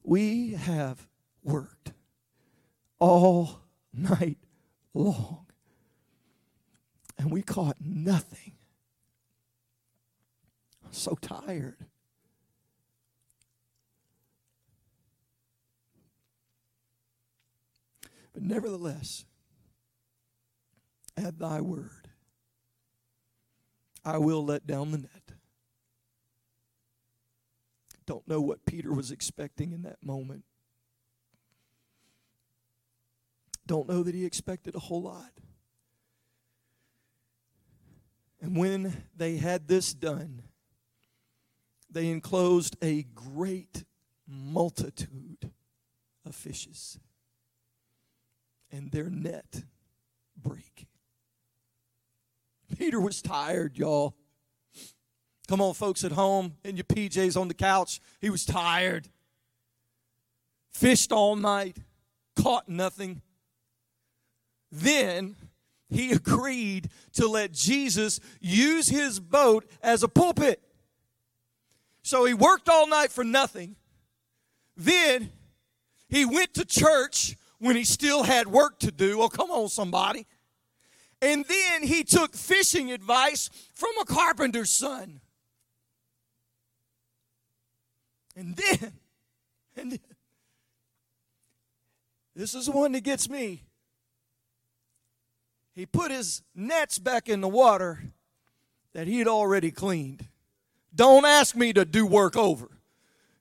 Speaker 5: we have worked all night long and we caught nothing. I'm so tired. But nevertheless, at thy word, I will let down the net. Don't know what Peter was expecting in that moment. Don't know that he expected a whole lot. And when they had this done, they enclosed a great multitude of fishes, and their net break. Peter was tired, y'all. Come on, folks at home, in your PJs on the couch. He was tired. Fished all night, caught nothing. Then he agreed to let Jesus use his boat as a pulpit. So he worked all night for nothing. Then he went to church when he still had work to do. Oh, come on, somebody. And then he took fishing advice from a carpenter's son. And then, and then, this is the one that gets me. He put his nets back in the water that he had already cleaned. Don't ask me to do work over.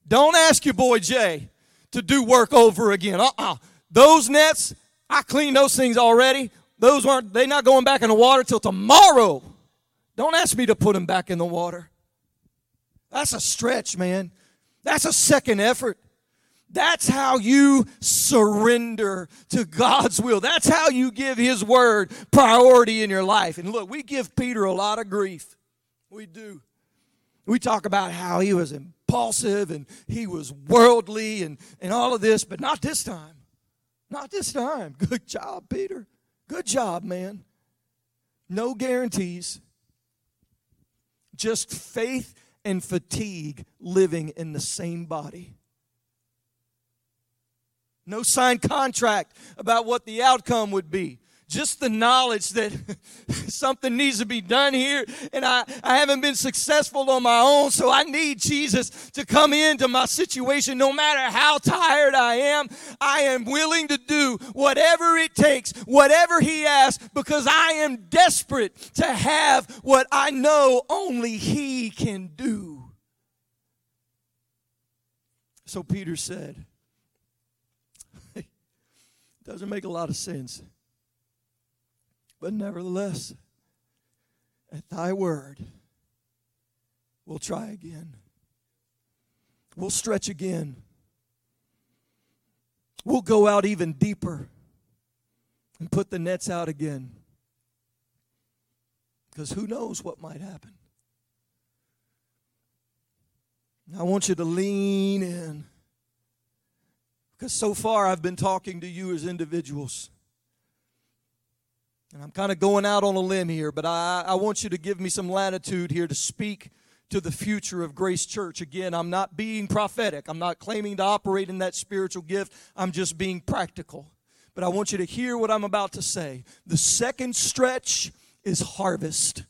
Speaker 5: Don't ask your boy Jay to do work over again. Uh-uh. Those nets, I cleaned those things already. Those aren't, they're not going back in the water till tomorrow. Don't ask me to put them back in the water. That's a stretch, man. That's a second effort. That's how you surrender to God's will. That's how you give His word priority in your life. And look, we give Peter a lot of grief. We do. We talk about how he was impulsive and he was worldly and, and all of this, but not this time. Not this time. Good job, Peter. Good job, man. No guarantees. Just faith and fatigue living in the same body. No signed contract about what the outcome would be. Just the knowledge that something needs to be done here, and I, I haven't been successful on my own, so I need Jesus to come into my situation. No matter how tired I am, I am willing to do whatever it takes, whatever He asks, because I am desperate to have what I know only He can do. So Peter said, doesn't make a lot of sense. But nevertheless, at thy word, we'll try again. We'll stretch again. We'll go out even deeper and put the nets out again. Because who knows what might happen. I want you to lean in. Because so far I've been talking to you as individuals. And I'm kind of going out on a limb here, but I, I want you to give me some latitude here to speak to the future of Grace Church. Again, I'm not being prophetic, I'm not claiming to operate in that spiritual gift, I'm just being practical. But I want you to hear what I'm about to say. The second stretch is harvest.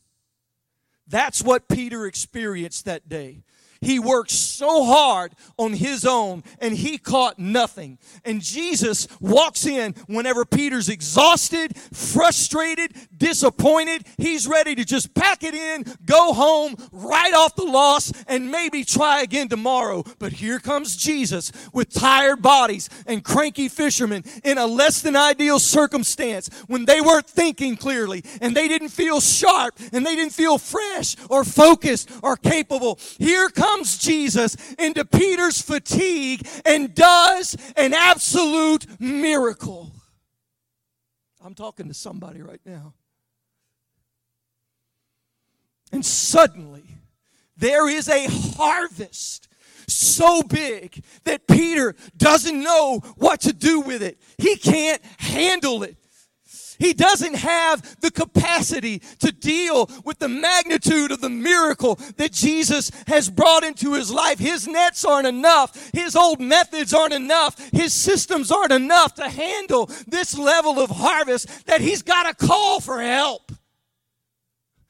Speaker 5: That's what Peter experienced that day. He worked so hard on his own and he caught nothing. And Jesus walks in whenever Peter's exhausted, frustrated, disappointed. He's ready to just pack it in, go home, write off the loss, and maybe try again tomorrow. But here comes Jesus with tired bodies and cranky fishermen in a less than ideal circumstance when they weren't thinking clearly and they didn't feel sharp and they didn't feel fresh or focused or capable. Here comes comes Jesus into Peter's fatigue and does an absolute miracle. I'm talking to somebody right now. And suddenly, there is a harvest so big that Peter doesn't know what to do with it. He can't handle it. He doesn't have the capacity to deal with the magnitude of the miracle that Jesus has brought into his life. His nets aren't enough. His old methods aren't enough. His systems aren't enough to handle this level of harvest that he's got to call for help.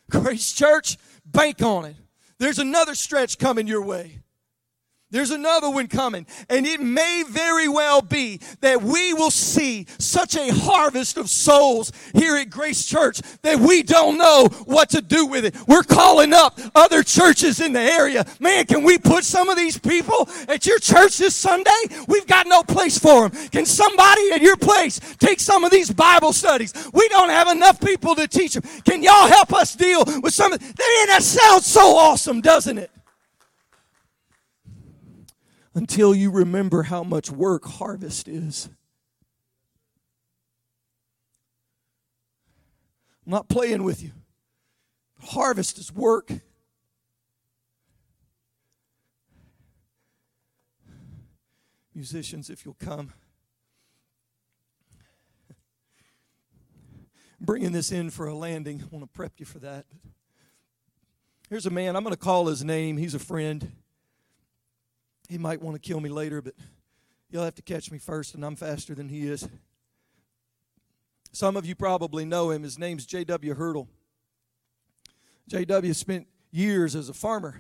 Speaker 5: Grace Church, bank on it. There's another stretch coming your way. There's another one coming. And it may very well be that we will see such a harvest of souls here at Grace Church that we don't know what to do with it. We're calling up other churches in the area. Man, can we put some of these people at your church this Sunday? We've got no place for them. Can somebody at your place take some of these Bible studies? We don't have enough people to teach them. Can y'all help us deal with some of that? That sounds so awesome, doesn't it? Until you remember how much work harvest is. I'm not playing with you. Harvest is work. Musicians, if you'll come. bringing this in for a landing. I want to prep you for that. Here's a man, I'm going to call his name. He's a friend. He might want to kill me later, but he'll have to catch me first, and I'm faster than he is. Some of you probably know him. His name's J.W. Hurdle. J.W. spent years as a farmer,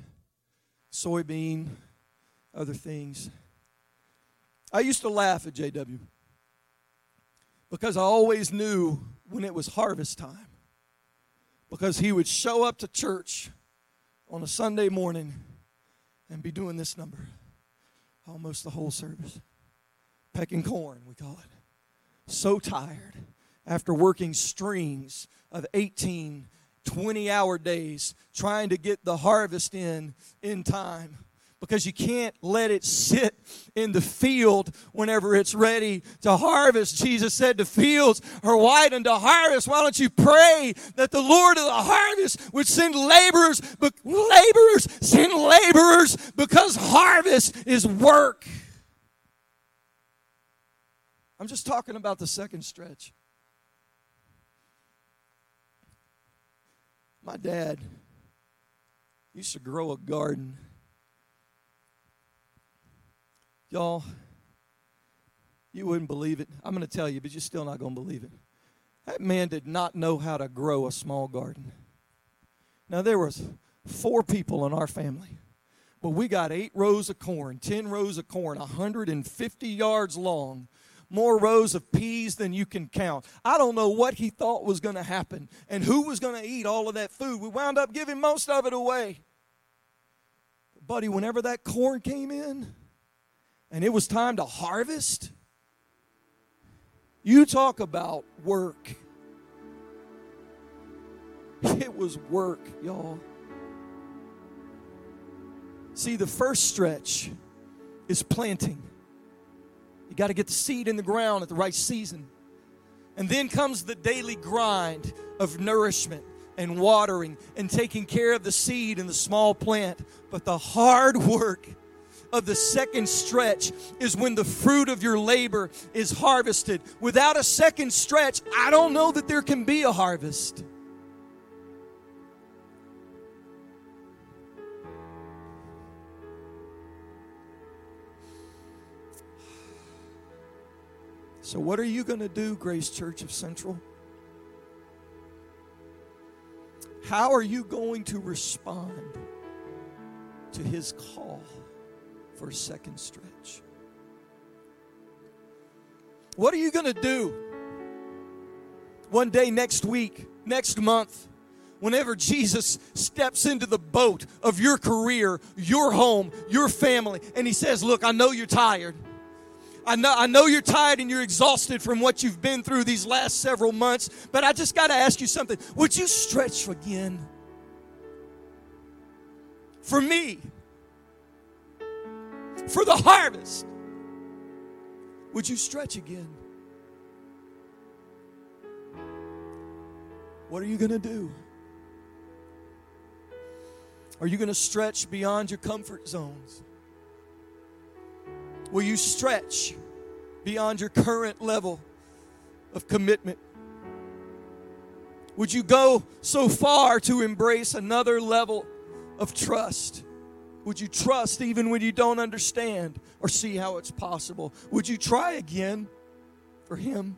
Speaker 5: soybean, other things. I used to laugh at J.W. because I always knew when it was harvest time because he would show up to church on a Sunday morning and be doing this number almost the whole service. Pecking corn, we call it. So tired after working strings of 18, 20 hour days trying to get the harvest in in time because you can't let it sit in the field whenever it's ready to harvest. Jesus said, The fields are white unto harvest. Why don't you pray that the Lord of the harvest would send laborers, but laborers, send laborers because harvest is work. I'm just talking about the second stretch. My dad used to grow a garden Y'all, you wouldn't believe it. I'm going to tell you, but you're still not going to believe it. That man did not know how to grow a small garden. Now there was four people in our family. But we got 8 rows of corn, 10 rows of corn, 150 yards long, more rows of peas than you can count. I don't know what he thought was going to happen and who was going to eat all of that food. We wound up giving most of it away. Buddy, whenever that corn came in, and it was time to harvest, you talk about work. It was work, y'all. See, the first stretch is planting. You got to get the seed in the ground at the right season. And then comes the daily grind of nourishment and watering and taking care of the seed and the small plant. But the hard work of the second stretch is when the fruit of your labor is harvested. Without a second stretch, I don't know that there can be a harvest. So, what are you going to do, Grace Church of Central? How are you going to respond to his call? For a second stretch. What are you going to do one day next week, next month, whenever Jesus steps into the boat of your career, your home, your family, and he says, Look, I know you're tired. I know, I know you're tired and you're exhausted from what you've been through these last several months, but I just got to ask you something. Would you stretch again? For me, for the harvest. Would you stretch again? What are you going to do? Are you going to stretch beyond your comfort zones? Will you stretch beyond your current level of commitment? Would you go so far to embrace another level of trust? Would you trust even when you don't understand or see how it's possible? Would you try again for Him?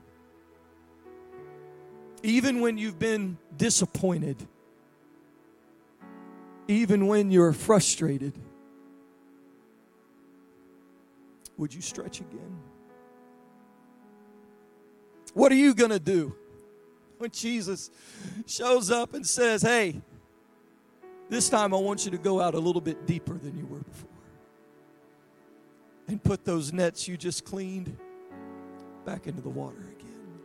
Speaker 5: Even when you've been disappointed, even when you're frustrated, would you stretch again? What are you going to do when Jesus shows up and says, Hey, this time, I want you to go out a little bit deeper than you were before and put those nets you just cleaned back into the water again.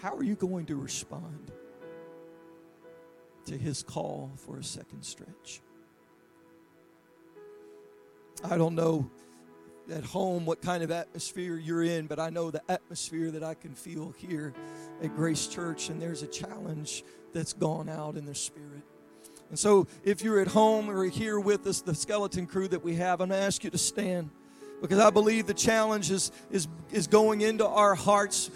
Speaker 5: How are you going to respond to his call for a second stretch? I don't know at home what kind of atmosphere you're in, but I know the atmosphere that I can feel here at Grace Church, and there's a challenge that's gone out in the spirit. And so, if you're at home or here with us, the skeleton crew that we have, I'm going to ask you to stand because I believe the challenge is, is, is going into our hearts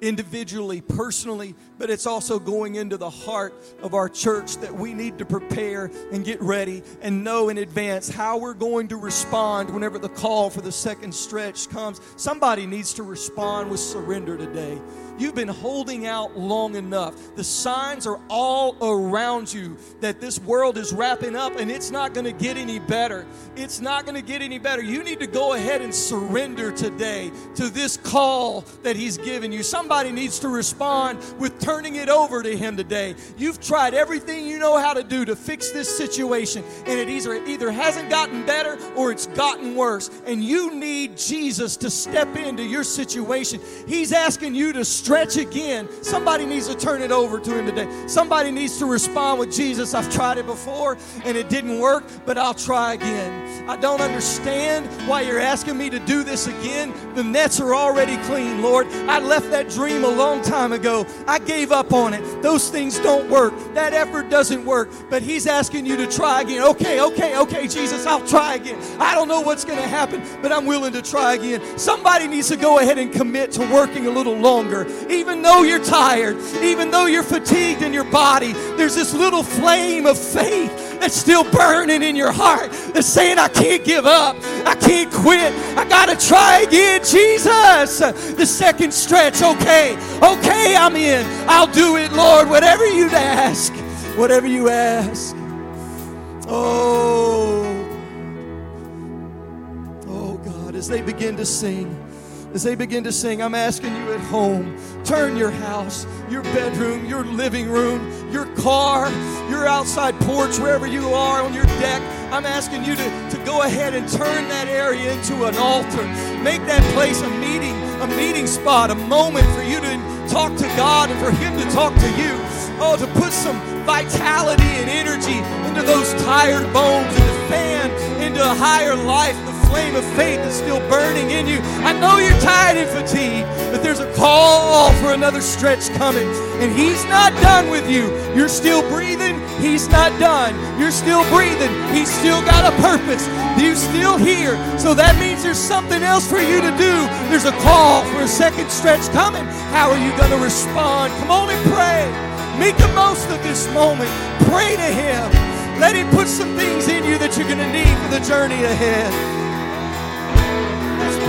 Speaker 5: individually, personally, but it's also going into the heart of our church that we need to prepare and get ready and know in advance how we're going to respond whenever the call for the second stretch comes. Somebody needs to respond with surrender today. You've been holding out long enough. The signs are all around you that this world is wrapping up and it's not going to get any better. It's not going to get any better. You need to go ahead and surrender today to this call that He's given you. Somebody needs to respond with turning it over to Him today. You've tried everything you know how to do to fix this situation, and it either, either hasn't gotten better or it's gotten worse. And you need Jesus to step into your situation. He's asking you to stretch again. Somebody needs to turn it over to Him today. Somebody needs to respond with Jesus. I've tried it before and it didn't work, but I'll try again. I don't understand why you're asking me to do this again. The nets are already clean, Lord. I left that dream a long time ago. I gave up on it. Those things don't work. That effort doesn't work. But He's asking you to try again. Okay, okay, okay, Jesus, I'll try again. I don't know what's going to happen, but I'm willing to try again. Somebody needs to go ahead and commit to working a little longer. Even though you're tired, even though you're fatigued in your body, there's this little flame of faith that's still burning in your heart that's saying, I can't give up. I can't quit. I got to try again. Jesus. The second stretch. Okay. Okay, I'm in. I'll do it, Lord. Whatever you ask. Whatever you ask. Oh. Oh, God. As they begin to sing, as they begin to sing, I'm asking you at home turn your house, your bedroom, your living room, your car, your outside porch, wherever you are on your deck. I'm asking you to, to go ahead and turn that area into an altar. Make that place a meeting, a meeting spot, a moment for you to talk to God and for Him to talk to you. Oh, to put some vitality and energy into those tired bones and to fan into a higher life the flame of faith is still burning in you. I know you're tired and fatigued, but there's a call for another stretch coming. And He's not done with you. You're still breathing. He's not done. You're still breathing. He's still got a purpose. You're still here. So that means there's something else for you to do. There's a call for a second stretch coming. How are you going to respond? Come on and pray. Make the most of this moment. Pray to Him. Let Him put some things in you that you're going to need for the journey ahead.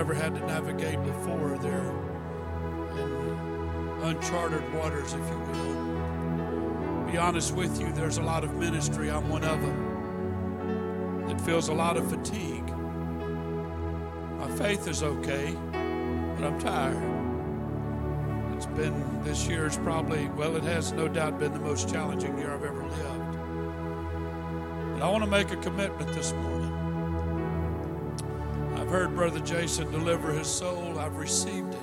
Speaker 6: never had to navigate before. They're in uncharted waters, if you will. Be honest with you, there's a lot of ministry. I'm one of them that feels a lot of fatigue. My faith is okay, but I'm tired. It's been, this year is probably, well, it has no doubt been the most challenging year I've ever lived. But I want to make a commitment this morning. I've heard Brother Jason deliver his soul, I've received it.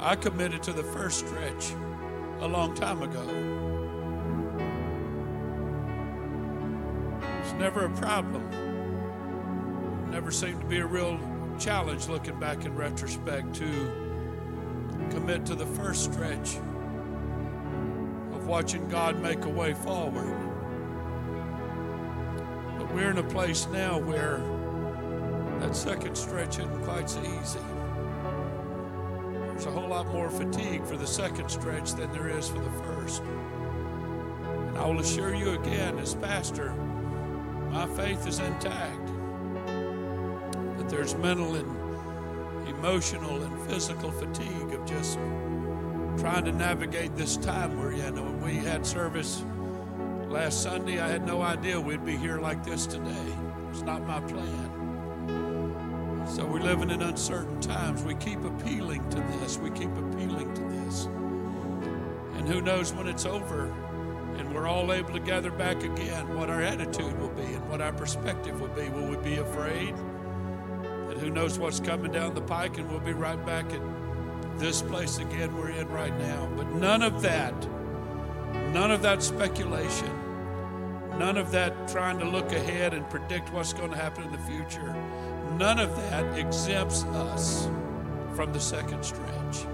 Speaker 6: I committed to the first stretch a long time ago. It's never a problem. Never seemed to be a real challenge looking back in retrospect to commit to the first stretch of watching God make a way forward. But we're in a place now where that second stretch isn't quite so easy. There's a whole lot more fatigue for the second stretch than there is for the first. And I will assure you again, as pastor, my faith is intact. But there's mental and emotional and physical fatigue of just trying to navigate this time we're in. When we had service last Sunday, I had no idea we'd be here like this today. It's not my plan. So we're living in uncertain times. We keep appealing to this. We keep appealing to this. And who knows when it's over and we're all able to gather back again, what our attitude will be and what our perspective will be. Will we be afraid? That who knows what's coming down the pike and we'll be right back at this place again we're in right now. But none of that, none of that speculation, none of that trying to look ahead and predict what's going to happen in the future none of that exempts us from the second stretch.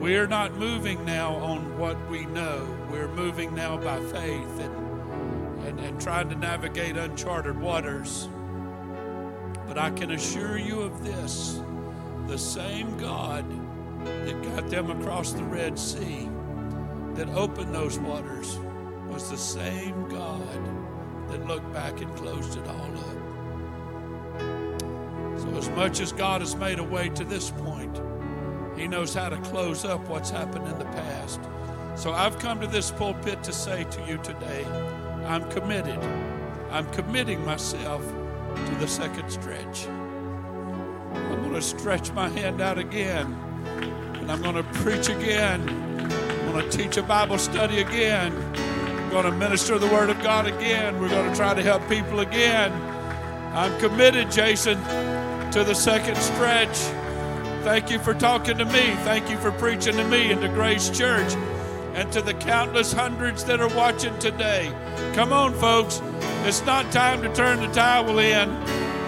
Speaker 6: We're not moving now on what we know. We're moving now by faith and, and, and trying to navigate uncharted waters. But I can assure you of this the same God that got them across the Red Sea, that opened those waters, was the same God that looked back and closed it all up. So, as much as God has made a way to this point, He knows how to close up what's happened in the past. So, I've come to this pulpit to say to you today I'm committed. I'm committing myself to the second stretch. I'm going to stretch my hand out again, and I'm going to preach again. I'm going to teach a Bible study again going to minister the Word of God again. We're going to try to help people again. I'm committed, Jason, to the second stretch. Thank you for talking to me. Thank you for preaching to me and to Grace Church and to the countless hundreds that are watching today. Come on, folks. It's not time to turn the towel in.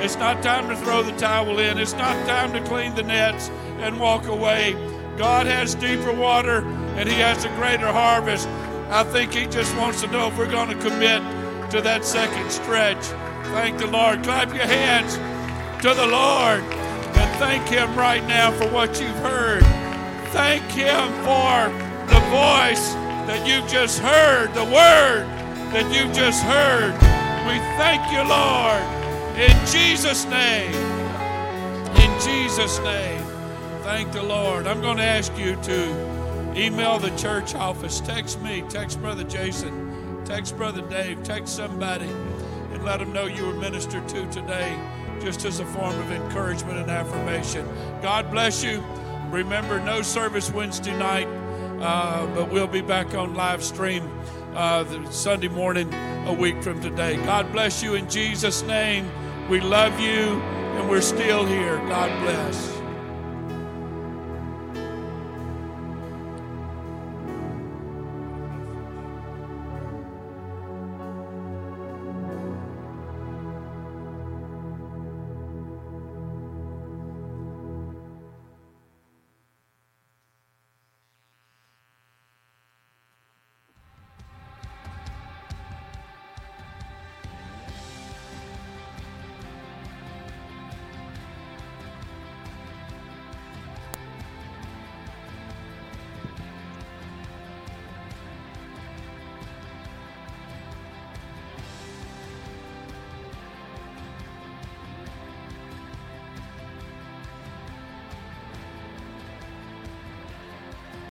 Speaker 6: It's not time to throw the towel in. It's not time to clean the nets and walk away. God has deeper water and He has a greater harvest. I think He just wants to know if we're going to commit to that second stretch. Thank the Lord. Clap your hands to the Lord and thank Him right now for what you've heard. Thank Him for the voice that you've just heard, the word that you've just heard. We thank you, Lord, in Jesus' name. In Jesus' name. Thank the Lord. I'm going to ask you to Email the church office. Text me. Text Brother Jason. Text Brother Dave. Text somebody and let them know you were ministered to today, just as a form of encouragement and affirmation. God bless you. Remember, no service Wednesday night, uh, but we'll be back on live stream uh, Sunday morning a week from today. God bless you in Jesus' name. We love you, and we're still here. God bless.